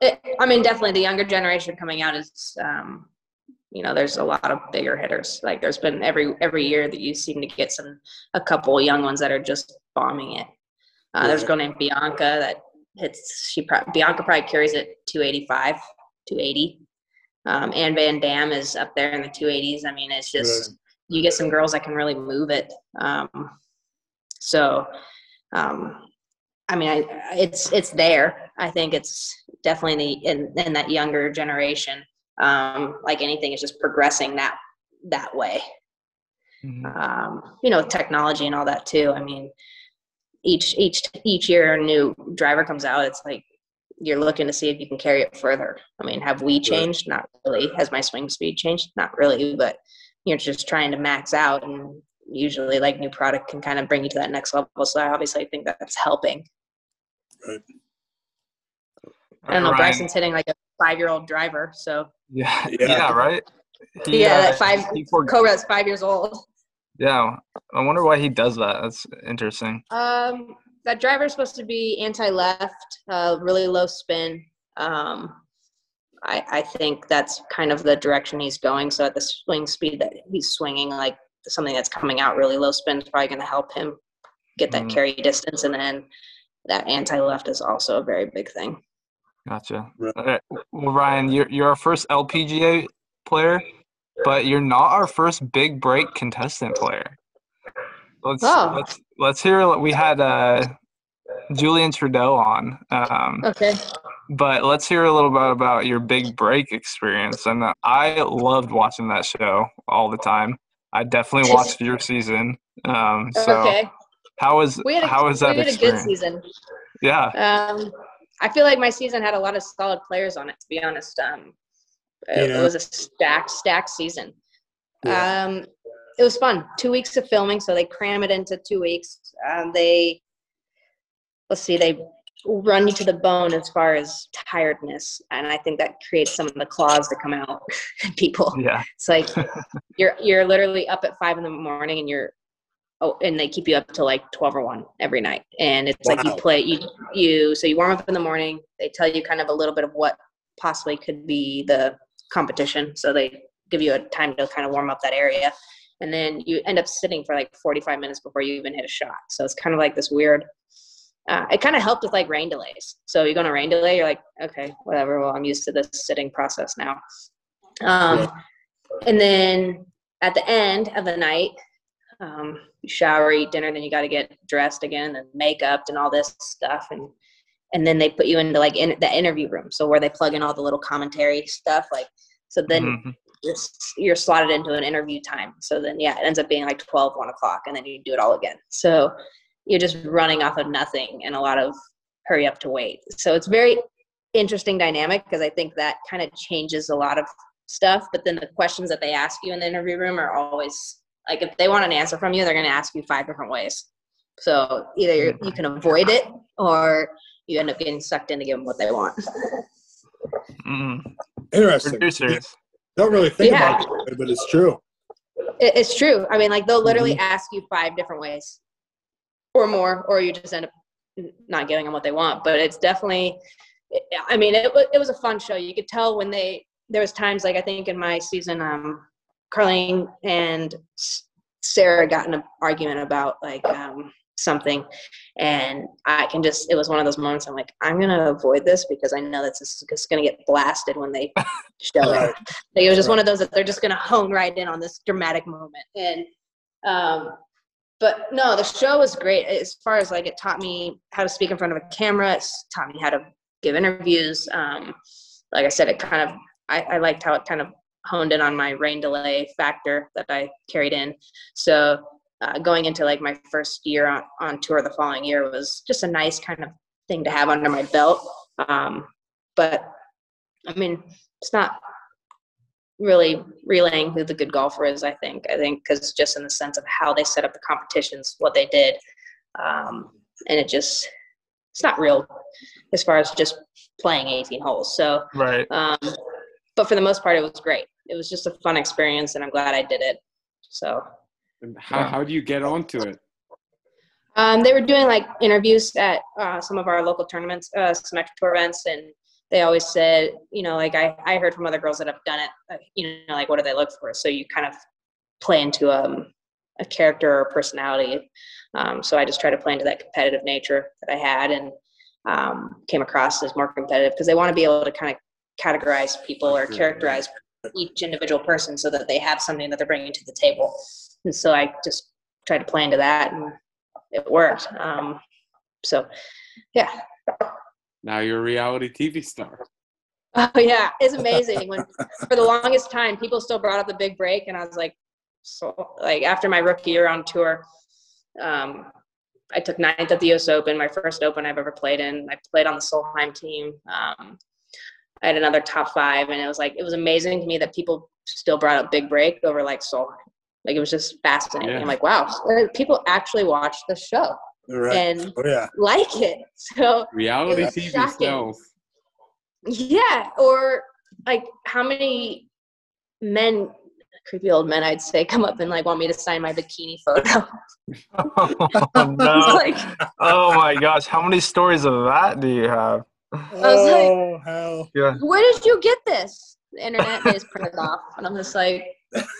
It, I mean, definitely the younger generation coming out is, um, you know, there's a lot of bigger hitters. Like there's been every every year that you seem to get some a couple young ones that are just bombing it. Uh, There's a girl named Bianca that hits. She pro- Bianca probably carries it 285, 280. Um, Anne van Dam is up there in the 280s. I mean, it's just you get some girls that can really move it. Um, so, um, I mean, I, it's it's there. I think it's definitely in in that younger generation. Um, like anything, is just progressing that that way. Um, you know, technology and all that too. I mean, each each each year a new driver comes out. It's like you're looking to see if you can carry it further. I mean, have we changed? Not really. Has my swing speed changed? Not really. But you're just trying to max out, and usually, like new product can kind of bring you to that next level. So I obviously think that's helping. I don't know. Ryan- Bryson's hitting like a five-year-old driver, so Yeah, Yeah. yeah, right. He, yeah, uh, that five he for- Cobra's five years old. yeah, I wonder why he does that. That's interesting. Um, that driver's supposed to be anti-left, uh, really low spin. Um, I, I think that's kind of the direction he's going. So at the swing speed that he's swinging, like something that's coming out really low spin is probably going to help him get that Mhm. carry distance. And then that anti-left is also a very big thing. Gotcha. Right. Well, Ryann, you're you're our first LPGA player, but you're not our first big break contestant player. Let's Oh. let's let's hear. We had uh, Julian Trudeau on, um, Okay. but let's hear a little bit about your big break experience. And uh, I loved watching that show all the time. I definitely watched your season. Um, so okay. How was We had a, how was that we had a good season. Yeah. Um, I feel like my season had a lot of solid players on it. To be honest, um, it, Yeah. it was a stacked, stacked season. Yeah. Um, it was fun. Two weeks of filming, so they cram it into two weeks. Um, they let's see, they run you to the bone as far as tiredness, and I think that creates some of the claws that come out people. Yeah. It's like you're you're literally up at five in the morning and you're oh and they keep you up till like twelve or one every night. And it's like you play you you so you warm up in the morning, they tell you kind of a little bit of what possibly could be the competition. So they give you a time to kind of warm up that area. And then you end up sitting for like 45 minutes before you even hit a shot. So it's kind of like this weird uh, it kind of helped with like rain delays. So you go on a rain delay, you're like, okay, whatever. Well, I'm used to this sitting process now. Um, And then at the end of the night, um, you shower, eat dinner, then you got to get dressed again and makeup and all this stuff. And and then they put you into like in the interview room, so where they plug in all the little commentary stuff. Like so, then Mhm. you're, you're slotted into an interview time. So then, yeah, it ends up being like 12, 1 o'clock, and then you do it all again. So you're just running off of nothing and a lot of hurry up to wait. So it's very interesting dynamic because I think that kind of changes a lot of stuff. But then the questions that they ask you in the interview room are always like if they want an answer from you, they're going to ask you five different ways. So either you're, you can avoid it or you end up getting sucked in to give them what they want. Mm. Interesting. Producers. Don't really think Yeah. about it, but it's true. It, it's true. I mean, like they'll literally ask you five different ways or more, or you just end up not giving them what they want. But it's definitely, I mean, it, it was a fun show. You could tell when they, there was times like I think in my season, um, Carlene and Sarah got in an argument about like um, something and i can just it was one of those moments i'm like i'm gonna avoid this because i know that this is just gonna get blasted when they show it. Like, it was just one of those that they're just gonna hone right in on this dramatic moment and um but no the show was great as far as like it taught me how to speak in front of a camera it's taught me how to give interviews um like i said it kind of i, I liked how it kind of honed in on my rain delay factor that i carried in. So uh, going into like my first year on, on tour the following year was just a nice kind of thing to have under my belt. Um but i mean it's not really relaying who the good golfer is i think. I think because just in the sense of how they set up the competitions what they did um, and it just it's not real as far as just playing 18 holes. So Right. um, but for the most part it was great it was just a fun experience and i'm glad i did it so how, how do you get onto it? um, they were doing like interviews at uh, some of our local tournaments, uh, Symetra Tour events, and they always said, you know, like I, I heard from other girls that have done it, you know, like what do they look for? So you kind of play into um, a character or personality. Um, so I just try to play into that competitive nature that I had and um, came across as more competitive because they want to be able to kind of categorize people or characterize each individual person so that they have something that they're bringing to the table. And so I just tried to play into that and it worked. Um, so, yeah. Now you're a reality TV star. Oh yeah, it's amazing. When for the longest time, people still brought up the big break, and I was like, so like after my rookie year on tour, um, I took ninth at the U.S. Open, my first Open I've ever played in. I played on the Solheim team. Um, I had another top five, and it was like it was amazing to me that people still brought up big break over like Solheim. Like it was just fascinating. Yeah. I'm like, wow, people actually watch the show Right. and oh yeah. like it. So Reality It's TV shocking. sells. Yeah, or like how many men, creepy old men, I'd say, come up and like want me to sign my bikini photo. oh, no. like, oh my gosh. How many stories of that do you have? Was like- oh hell. Yeah. where did you get this? The internet is printed off, and I'm just like,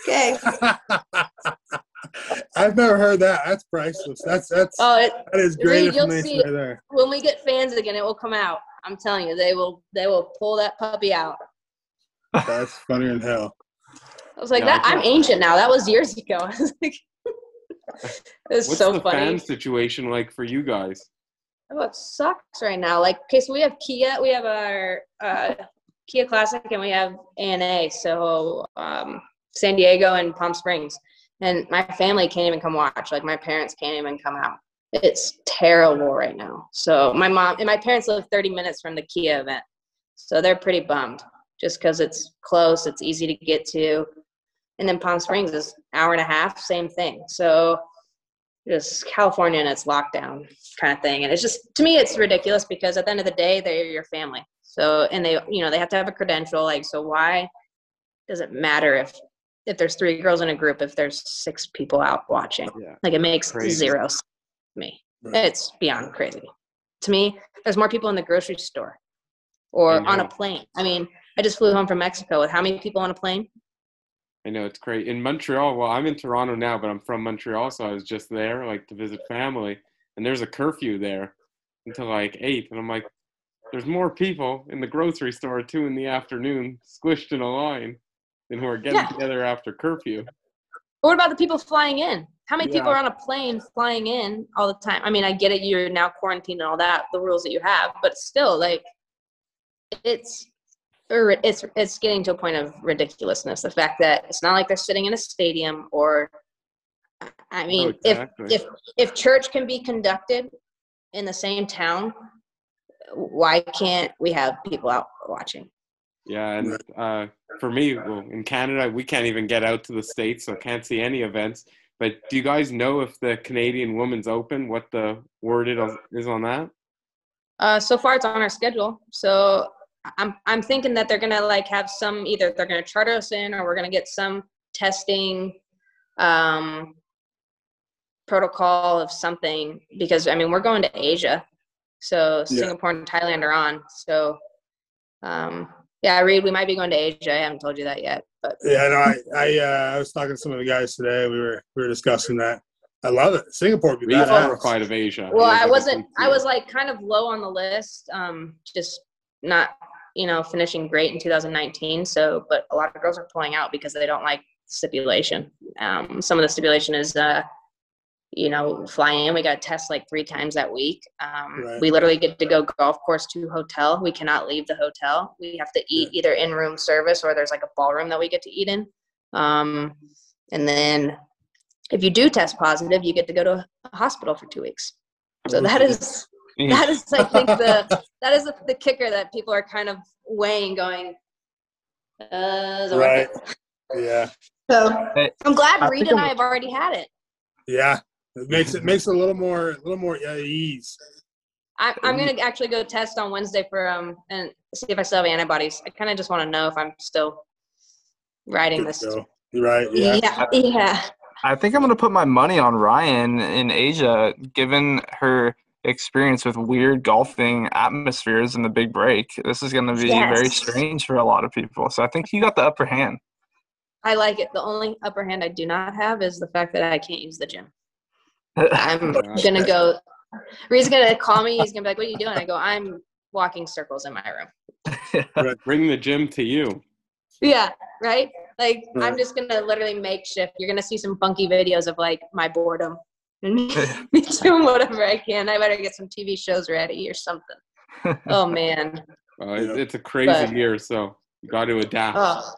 okay. I've never heard that. That's priceless. That's that's Oh, it, that is great Reid, you'll information see right there. when we get fans again, it will come out. I'm telling you, they will. They will pull that puppy out. That's funny than hell. I was like, Yeah, that. I'm ancient now. That was years ago. I was like, it was What's so the funny. fan situation like for you guys? Oh, it sucks right now. Like, okay, so we have Kia, we have our uh, Kia Classic, and we have ANA. So um, San Diego and Palm Springs, and my family can't even come watch. Like, my parents can't even come out. It's terrible right now. So my mom and my parents live 30 minutes from the Kia event, so they're pretty bummed just because it's close, it's easy to get to, and then Palm Springs is hour and a half, same thing. So just California and its lockdown kind of thing. And it's just to me it's ridiculous because at the end of the day they're your family. So and they you know they have to have a credential like so why does it matter if if there's three girls in a group if there's six people out watching? Yeah. Like it makes Crazy. zero sense to me. Right. It's beyond crazy. To me, there's more people in the grocery store or on a plane. I mean, I just flew home from Mexico with how many people on a plane? I know it's great. In Montreal, well, I'm in Toronto now, but I'm from Montreal, so I was just there like to visit family, and there's a curfew there until like eight, and I'm like, there's more people in the grocery store at two in the afternoon, squished in a line, than who are getting Yeah. together after curfew. But what about the people flying in? How many people are on a plane flying in all the time? I mean, I get it, you're now quarantined and all that, the rules that you have, but still, like, it's or it's it's getting to a point of ridiculousness. The fact that it's not like they're sitting in a stadium or, I mean, exactly. if if if church can be conducted in the same town, why can't we have people out watching? Yeah, and uh, for me, well, in Canada, we can't even get out to the states, so can't see any events. But do you guys know if the Canadian Women's Open, what the word it is on that? Uh, so far, it's on our schedule. So I'm I'm thinking that they're gonna like have some either they're gonna charter us in or we're gonna get some testing um, protocol of something because I mean we're going to Asia, so Yeah. Singapore and Thailand are on. So um, yeah, I read we might be going to Asia. I haven't told you that yet, but Yeah, no, I I, uh, I was talking to some of the guys today. We were we were discussing that. I love it. Singapore would be Be badass. horrified of Asia. Well, It is I wasn't. I was like kind of low on the list. Um, just not, you know, finishing great in 2019. So, but a lot of girls are pulling out because they don't like stipulation. Um, some of the stipulation is, uh, you know, flying in. We got tests like three times that week. Um, Right. We literally get to go golf course to hotel. We cannot leave the hotel. We have to eat either in room service or there's like a ballroom that we get to eat in. Um, and then if you do test positive, you get to go to a hospital for two weeks. So that is that is I think the that is the, the kicker that people are kind of weighing, going, uh, is it worth Right. Yeah. So I'm glad Reid and I'm- have already had it. Yeah. It makes it makes it a little more a little more uh, ease. I, I'm gonna actually go test on Wednesday for um and see if I still have antibodies. I kind of just want to know if I'm still riding this. So, you're right. Yeah. Yeah, yeah. I think I'm gonna put my money on Ryann in Asia, given her experience with weird golfing atmospheres in the big break. This is gonna be very strange for a lot of people. So I think you got the upper hand. I like it. The only upper hand I do not have is the fact that I can't use the gym. I'm gonna go. Reid's gonna call me. He's gonna be like, "What are you doing?" I go, "I'm walking circles in my room." Bring the gym to you. Yeah, right. Like I'm just gonna literally makeshift. You're gonna see some funky videos of like my boredom and me, me doing whatever I can. I better get some TV shows ready or something. Oh man. Uh, it- Yeah. It's a crazy But- year, so you got to adapt. Oh,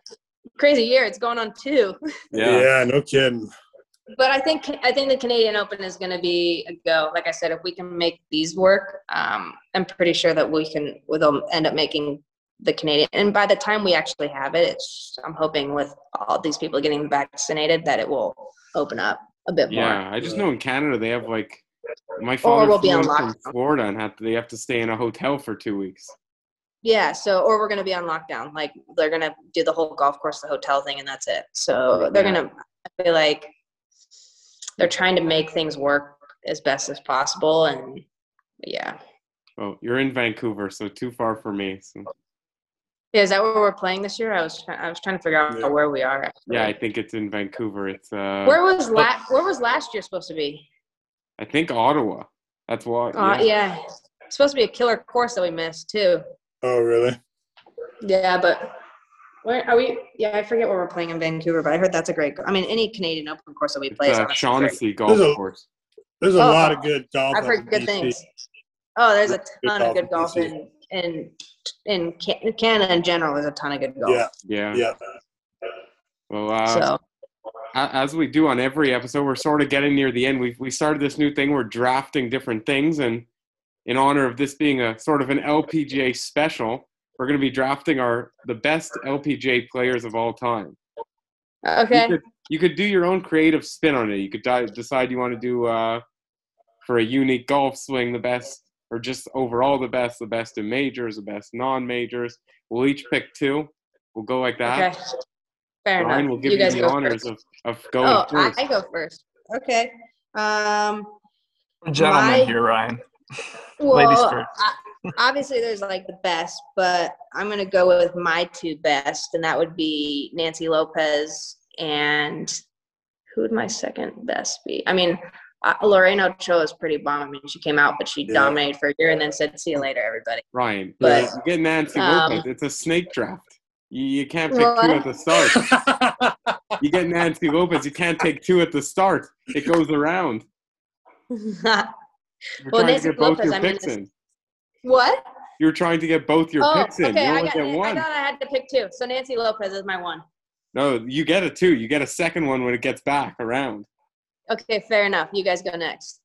crazy year. It's going on two. yeah. yeah. no kidding. But I think I think the Canadian Open is going to be a go. Like I said, if we can make these work, um, I'm pretty sure that we can. We'll end up making the Canadian. And by the time we actually have it, it's, I'm hoping with all these people getting vaccinated that it will open up a bit more. Yeah, I just know in Canada they have like my father we'll be flew in from. Florida and had to, they have to stay in a hotel for two weeks. Yeah. So, or we're to be on lockdown. Like they're to do the whole golf course, the hotel thing, and that's it. So they're Yeah. to. I feel like they're trying to make things work as best as possible, and yeah. Oh, you're in Vancouver, so too far for me. So, Yeah, is that where we're playing this year? I was try- I was trying to figure out Yeah. where we are. Actually. yeah, I think it's in Vancouver. It's uh, Where was la- Where was last year supposed to be? I think Ottawa. That's why. Uh, yeah, it's supposed to be a killer course that we missed too. Oh really? Yeah, but where are we? Yeah, I forget where we're playing in Vancouver, but I heard that's a great. I mean, any Canadian Open course that we play It's is uh, great. Shaughnessy Golf There's a- Course. There's a Oh, lot of good golf. I've heard good BC. things. Oh, there's a Good ton of good in golf in in in Ca- Canada in general. is a ton of good golf. Yeah, Yeah. yeah. Well, uh, So as we do on every episode, we're sort of getting near the end. We we started this new thing. We're drafting different things, and in honor of this being a sort of an LPGA special, we're going to be drafting our the best LPGA players of all time. okay. You could, you could do your own creative spin on it. You could di- decide you want to do uh, for a unique golf swing the best, or just overall the best, the best in majors, the best non-majors. We'll each pick two. We'll go like that. Okay. Fair Ryann enough. will give you you, guys the honors first. of, of going Oh, first. I, I go first. Okay. Um. Gentlemen My- here, Ryann. Ladies Well, first. I- obviously, there's like the best, but I'm gonna go with my two best, and that would be Nancy Lopez and who would my second best be? I mean, uh, Lorena Ochoa is pretty bomb. I mean, she came out, but she Yeah. dominated for a year and then said, "See you later, everybody." Ryann, But, you get Nancy um, Lopez. It's a snake draft. You, you can't pick two at the start. You get Nancy Lopez. You can't take two at the start. It goes around. Well, Nancy to get both Lopez, I mean, in. what? You're trying to get both your oh, picks in. okay. you I, got, get I thought I had to pick two. So Nancy Lopez is my one. No, you get a two. You get a second one when it gets back around. Okay, fair enough. You guys go next.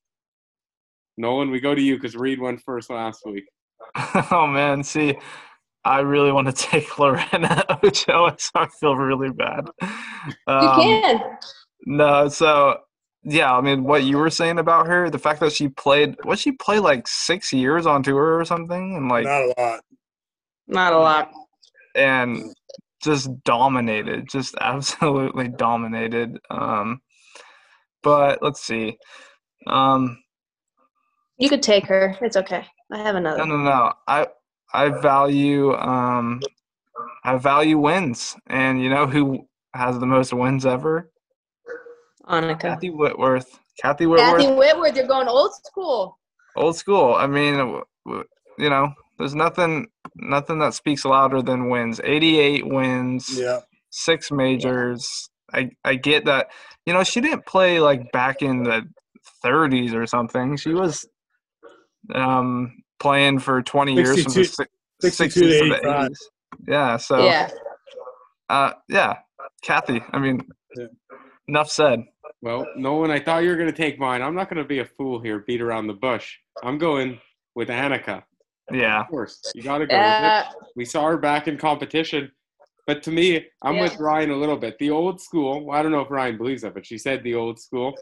Nolan, we go to you because Reid went first last week. oh man, see, I really want to take Lorena Ochoa, so I feel really bad. You Um, can. No, so yeah, I mean, what you were saying about her, the fact that she played, what she played like six years on tour or something, and like, Not a lot. Not a lot. and just dominated, just absolutely dominated. Um, but let's see. Um, You could take her. It's okay. I have another. no, no, no. I I value um, I value wins, and you know who has the most wins ever? Annika. Kathy Whitworth. Kathy Whitworth, Kathy Whitworth, you're going old school. old school. I mean, w- w- you know, there's nothing nothing that speaks louder than wins. 88 wins, Yeah. six majors. I I get that. You know, she didn't play like back in the 30s or something. She was um playing for 20 years from the 62 si- 62 to 60s to the 80s. Yeah, so Yeah. uh yeah, Kathy, I mean Yeah. enough said. Well, Nolan, I thought you were going to take mine. I'm not going to be a fool here, beat around the bush. I'm going with Annika. Yeah. Of course, you got to go with Uh, it. We saw her back in competition. But to me, I'm Yeah. with Ryann a little bit. The old school, well, I don't know if Ryann believes that, but she said the old school.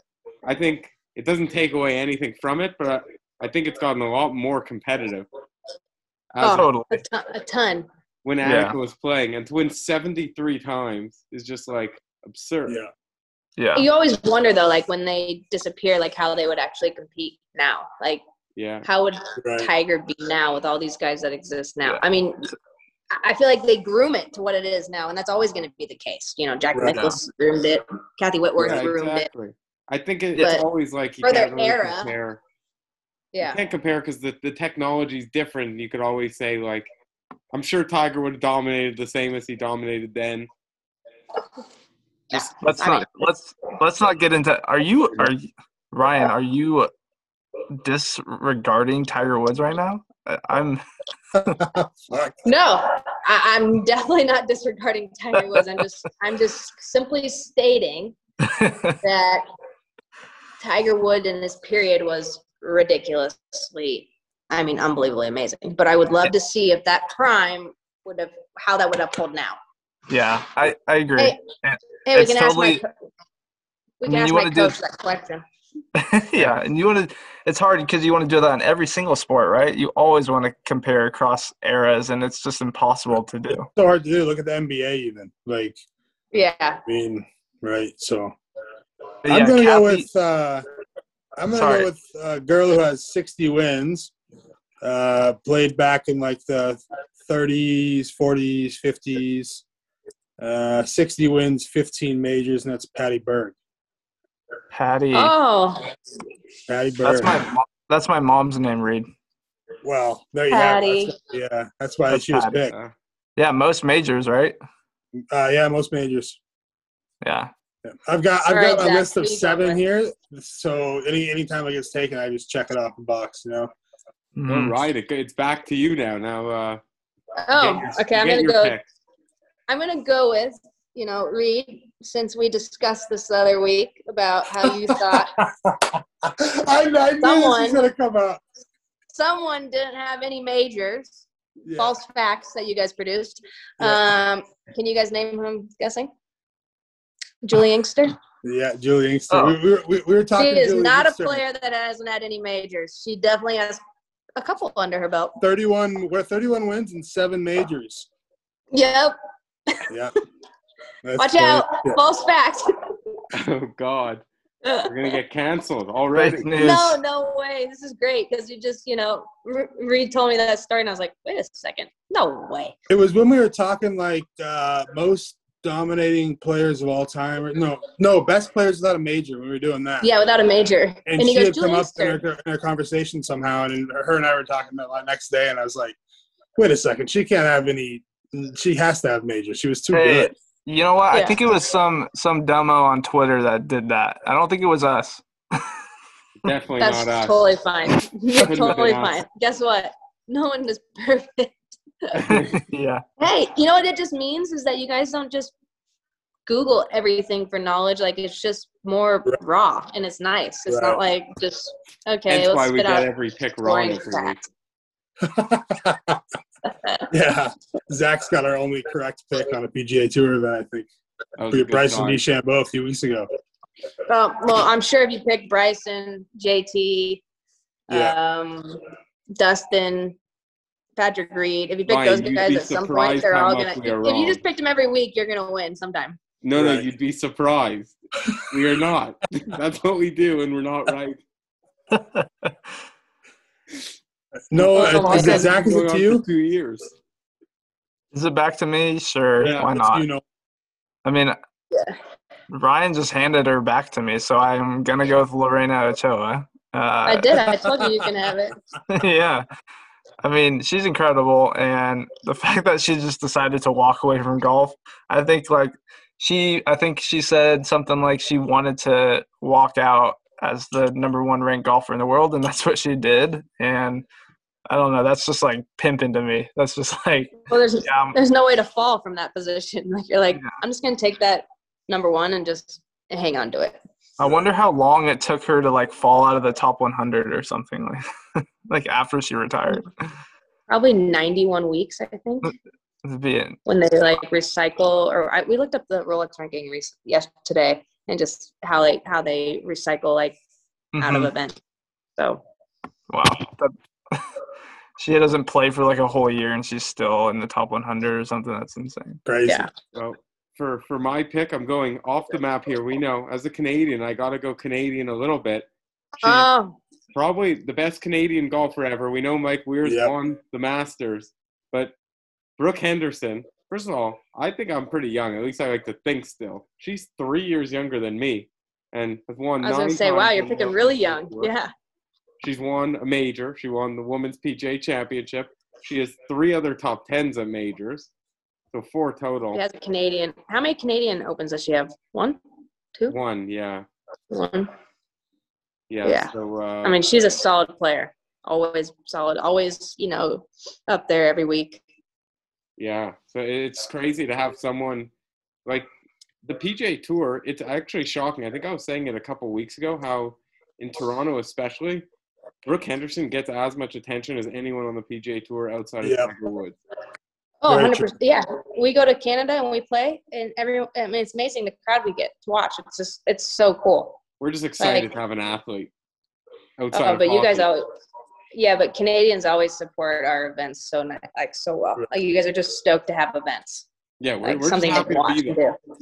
I think it doesn't take away anything from it, but I think it's gotten a lot more competitive. Oh. Totally. a, ton, a ton. when Annika Yeah. was playing, and to win 73 times is just like absurd. Yeah. Yeah. You always wonder though, like when they disappear, like how they would actually compete now. Like Yeah. how would Right. Tiger be now with all these guys that exist now? Yeah. I mean, I- I feel like they groom it to what it is now, and that's always going to be the case. You know, Jack Right. Nicklaus groomed it, Kathy Whitworth Yeah, groomed it. I think it, it's always like you for can't really era, compare. Yeah, You can't compare because the, the technology is different. You could always say like, I'm sure Tiger would have dominated the same as he dominated then. Just Let's I not mean- let's let's not get into are you are you, Ryann, are you disregarding Tiger Woods right now? I- I'm no, I, I'm definitely not disregarding Tiger Woods. I'm just, I'm just simply stating that Tiger Wood in this period was ridiculously, I mean, unbelievably amazing. But I would love to see if that prime would have, how that would uphold now. yeah, I, I agree. Hey, hey, we It's can ask my, totally- co- we I can mean, ask you my wanna do- coach that question. yeah, and you want to. It's hard because you want to do that in every single sport, right? You always want to compare across eras, and it's just impossible to do. so hard to do. Look at the NBA even. Like, Yeah. I mean, right. So But I'm yeah, gonna go with uh I'm gonna Sorry. go with a girl who has 60 wins. Uh, played back in like the 30s, 40s, 50s. Uh, 60 wins, 15 majors, and that's Patty Berg. Patty. Oh, Patty Berg. that's my that's my mom's name. Reid. well, there you Patty. have it. That's- Yeah, that's why That's she was Patty. picked. Yeah, most majors, right? Uh, yeah, most majors. Yeah. Yeah. I've got I've got right, my Zach, list of seven here. So any anytime it gets taken, I just check it off the box. You know. all Mhm. right, it, it's back to you now. Now, uh, oh, your- okay. I'm gonna go. pick. I'm gonna go with you know Reid since we discussed this the other week about how you thought I, I knew this Someone- was gonna come out. someone didn't have any majors. Yeah. False facts that you guys produced. Yeah. Um, can you guys name who I'm guessing? Juli Inkster. Yeah, Juli Inkster. Oh. We, we, were- we, we were She is Julie not a player that hasn't had any majors. She definitely has a couple under her belt. Thirty-one. We're thirty-one wins and seven majors. Yep. Yeah. That's Watch quite- out. yeah. False facts. Oh God, we're gonna get canceled already. No, no way. This is great because you just, you know, Re- Reid told me that story and I was like, wait a second. No way. It was when we were talking like uh, most dominating players of all time. Or, no, no, best players without a major. When we were doing that. Yeah, without a major. And, And, he she goes, had come up in Inkster. our, in our conversation somehow, and her and I were talking about it the next day, and I was like, "Wait a second, she can't have any. She has to have major. She was too Hey, good." You know what? I think it was some some demo on Twitter that did that. I don't think it was us. Definitely That's not us. That's totally fine. You're totally been us. fine. Guess what? No one is perfect. yeah. Hey, you know what it just means is that you guys don't just Google everything for knowledge. Like it's just more raw and it's nice. It's Right. not like just okay. That's let's why we spit get out every pick wrong boring every week. Facts. yeah, Zach's got our only correct pick on a PGA Tour event. I think we had Bryson time. DeChambeau a few weeks ago. Um, well, I'm sure if you pick Bryson, JT, Yeah. um, Dustin, Patrick Reed, if you pick Ryan, those guys at some point, they're all gonna. we are If you just picked them every week, you're gonna win sometime. No, no, Right. you'd be surprised. we are not. That's what we do, and we're not right. No, is it Zach? Is it to you? For two years. Is it back to me? Sure. Yeah, Why not? You know, I mean, Ryann just handed her back to me, so I'm gonna go with Lorena Ochoa. Uh, I did. I told you you can have it. yeah. I mean, she's incredible, and the fact that she just decided to walk away from golf, I think like she, I think she said something like she wanted to walk out as the number one ranked golfer in the world, and that's what she did. And I don't know, that's just like pimping to me. That's just like, Well, there's yeah, there's no way to fall from that position. Like you're like, I'm just gonna take that number one and just hang on to it. I wonder how long it took her to like fall out of the top 100 or something like, like after she retired. Probably 91 weeks, I think, mm, it. when they like recycle. Or I, we looked up the Rolex ranking re- yes today, and just how they how they recycle like out of mm-hmm. event. So Wow. That, she doesn't play for like a whole year and she's still in the top 100 or something. That's insane. Crazy. yeah, So for for my pick, I'm going off the map here. We know as a Canadian, I got to go Canadian a little bit. She's oh, probably the best Canadian golfer ever. We know Mike Weir's Yep. won the Masters, but Brooke Henderson. First of all, I think I'm pretty young. At least I like to think still. She's three years younger than me, and has won. I was gonna say, wow, you're picking really young. Yeah, She's won a major. She won the Women's PGA Championship. She has three other top tens at majors, so four total. she has a Canadian. How many Canadian Opens does she have? One, two, One, yeah, one. yeah. One. Yeah. So uh, I mean, she's a solid player. Always solid. Always, you know, up there every week. Yeah, so it's crazy to have someone like the PGA Tour. It's actually shocking. I think I was saying it a couple weeks ago how in Toronto, especially, Brooke Henderson gets as much attention as anyone on the PGA Tour outside of Yeah. Tiger Woods. Oh, 100%. Yeah, we go to Canada and we play, and every. I mean, it's amazing the crowd we get to watch. It's just, it's so cool. We're just excited Like- to have an athlete outside. Oh, of but you guys hockey. always. Yeah, but Canadians always support our events so ni- like so well. Like you guys are just stoked to have events, yeah, we're, like we're just something to happy to watch be and there. do.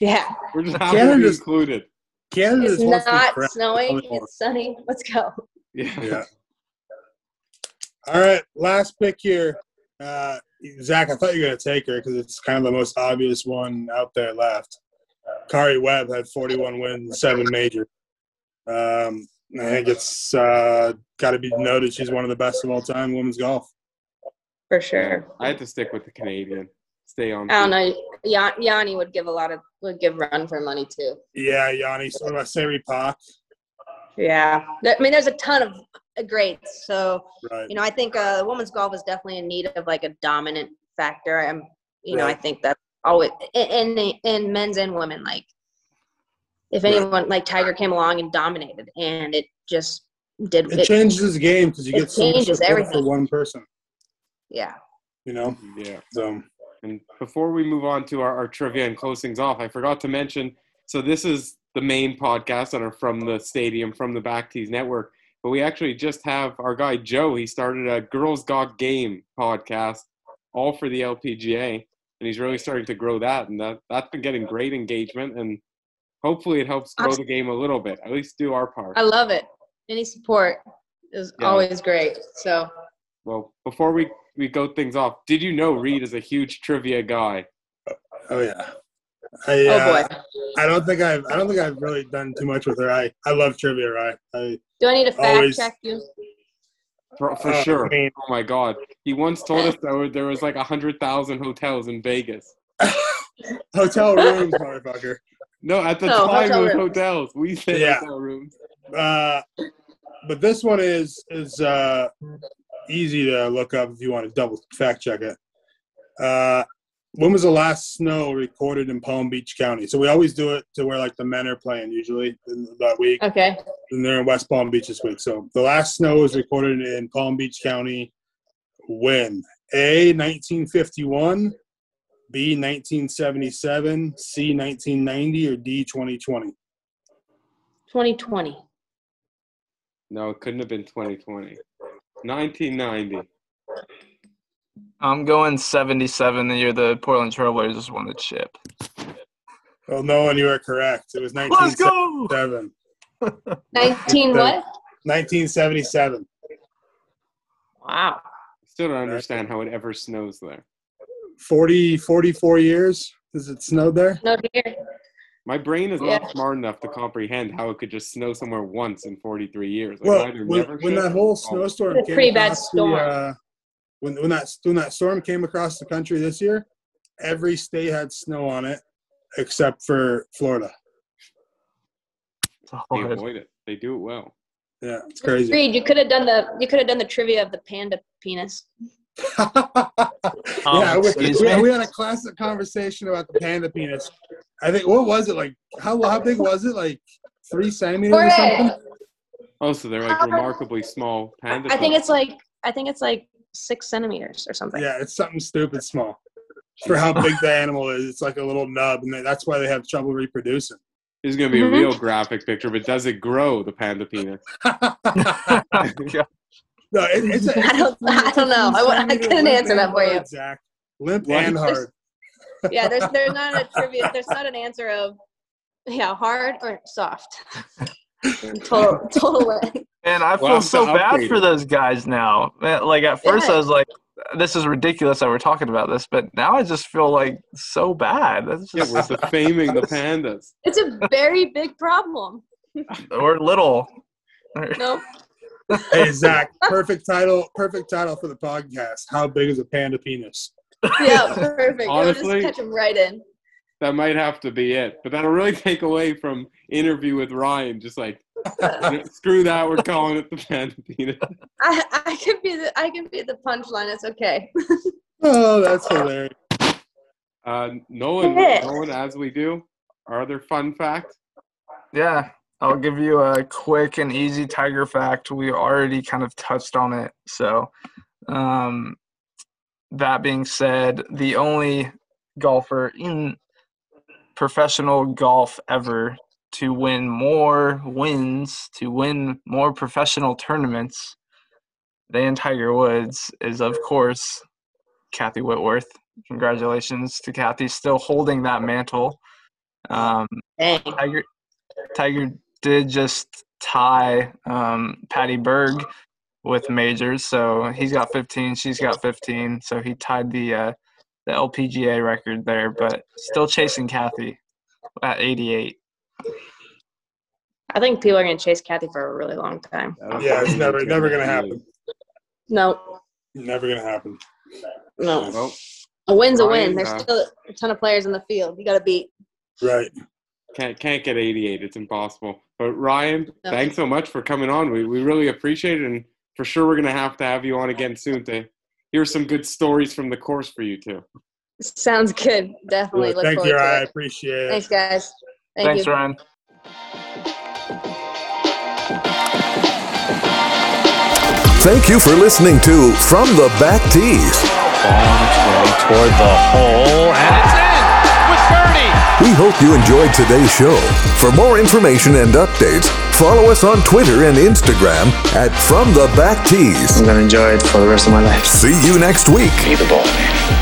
Yeah, We're just happy to be included. Canada's it's supposed to be not snowing. Tell me more. It's sunny. Let's go. Yeah. Yeah. All right, last pick here. Uh, Zach, I thought you were going to take her because it's kind of the most obvious one out there left. Karrie Webb had 41 wins, seven majors. Um, I think it's uh, got to be noted she's one of the best of all time women's golf. For sure. I had to stick with the Canadian. Stay on. I don't know. Yan- Yani would give a lot of would give run for money too. Yeah, Yani. So what about Se Ri Pak? Yeah, I mean, there's a ton of uh, greats. So Right. you know, I think uh, women's golf is definitely in need of like a dominant factor. I'm, you know, I think that always in in, in men's and women. Like, if Right. anyone like Tiger came along and dominated, and it just did It it. changes the game because you it get so much changes support for one person. yeah. You know, Yeah. so And before we move on to our, our trivia and close things off, I forgot to mention. So this is the main podcast on are From the Stadium, from the Back Tees Network. But we actually just have our guy Joe. He started a Girls Got Game podcast, all for the LPGA, and he's really starting to grow that. And that that's been getting great engagement, and hopefully it helps grow the game a little bit. At least do our part. I love it. Any support is Yeah. always great. So Well, before we we go things off, did you know Reid is a huge trivia guy? oh yeah. I, oh uh, boy, I don't think I've I don't think I've really done too much with her. I I love trivia, right? I do I need to fact always- check you? For, for Uh, sure. I mean- oh my God. He once told us that there was like a hundred thousand hotels in Vegas. hotel rooms, motherfucker. No, at the No, time hotel it was rooms. hotels. We said Yeah. hotel rooms. Uh, but this one is is uh, easy to look up if you want to double fact check it. Uh, when was the last snow recorded in Palm Beach County? So we always do it to where like the men are playing usually in that week, Okay. and they're in West Palm Beach this week. So the last snow was recorded in Palm Beach County when A 1951, B 1977, C 1990, or D 2020. 2020. No, it couldn't have been 2020. 1990. I'm going 77 the year the Portland Trailblazers won the chip. Well, no, and you are correct. It was Let's go! 1977. 19 what? 1977. Wow. Still don't understand how it ever snows there. 40, 44 years. Has it snowed there? No here. My brain is Yeah. not smart enough to comprehend how it could just snow somewhere once in 43 years. Like, Well, when, never when that whole snowstorm came pretty bad across storm. The, uh, when when that when that storm came across the country this year, every state had snow on it except for Florida. They avoid it. They do it well. Yeah, it's crazy. Reid, you could have done the you could have done the trivia of the panda penis. yeah, we, we, we had a classic conversation about the panda penis. I think what was it like? How how big was it? Like three centimeters or something? Hooray! Oh, so they're like Uh, remarkably small panda. I think it's like I think it's like six centimeters or something. Yeah, it's something stupid small for how big the animal is. It's like a little nub, and they- that's why they have trouble reproducing. This is gonna be Mhm. a real graphic picture, but does it grow the panda penis? No, it, it's a, I don't- I don't know. I I couldn't answer that for you. hard, Zach. Limp What? and hard. Yeah, there's there's not a trivia. There's not an answer of yeah hard or soft. total total. And I feel have so bad for those guys now. Man, Like at first I was like, "This is ridiculous that we're talking about this," but now I just feel like so bad. That's Yeah, just, we're defaming the pandas. It's a very big problem. we're little. No, Hey Zach, perfect title. Perfect title for the podcast. How big is a panda penis? yeah, perfect. It'll Honestly- just catch him right in. That might have to be it. But that'll really take away from interview with Ryann. Just like screw that, we're calling it the panda penis. I I can be the I can be the punchline. It's okay. Oh, that's hilarious. Uh, Nolan, Nolan, as we do, are there fun facts? Yeah, I'll give you a quick and easy Tiger fact. We already kind of touched on it. So, um, that being said, the only golfer in professional golf ever to win more wins, to win more professional tournaments than Tiger Woods is, of course, Kathy Whitworth. Congratulations to Kathy, still holding that mantle. Um. Tiger Tiger did just tie um, Patty Berg with majors, so he's got 15, she's got 15, so he tied the uh, the LPGA record there, but still chasing Kathy at 88. I think people are gonna chase Kathy for a really long time. Yeah, it's never never gonna happen. No, Never gonna happen. no. Well, A win's a win. There's uh, still a ton of players in the field. You got to beat. Right. can't can't get 88. It's impossible. But Ryann, No. thanks so much for coming on. We we really appreciate it, and for sure we're gonna have to have you on again soon to hear some good stories from the course for you too. Sounds good. Definitely look Thank forward you. to I it. appreciate it. Thanks, guys. Thank Thanks, you. Ryann. Thank you for listening to From the Back Tees. toward the hole, and it's in with birdie. We hope you enjoyed today's show. For more information and updates, follow us on Twitter and Instagram at From the Back Tees. I'm gonna enjoy it for the rest of my life. See you next week. Be the ball.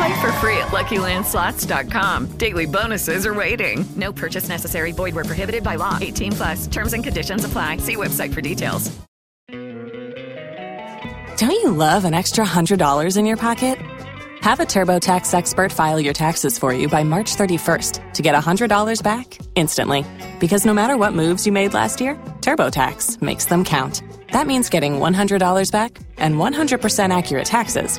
Play for free at LuckyLandSlots.com. Daily bonuses are waiting. No purchase necessary. Void were prohibited by law. 18 plus. Terms and conditions apply. See website for details. Don't you love an extra $100 in your pocket? Have a TurboTax expert file your taxes for you by March 31st to get $100 back instantly. Because no matter what moves you made last year, TurboTax makes them count. That means getting $100 back and 100% accurate taxes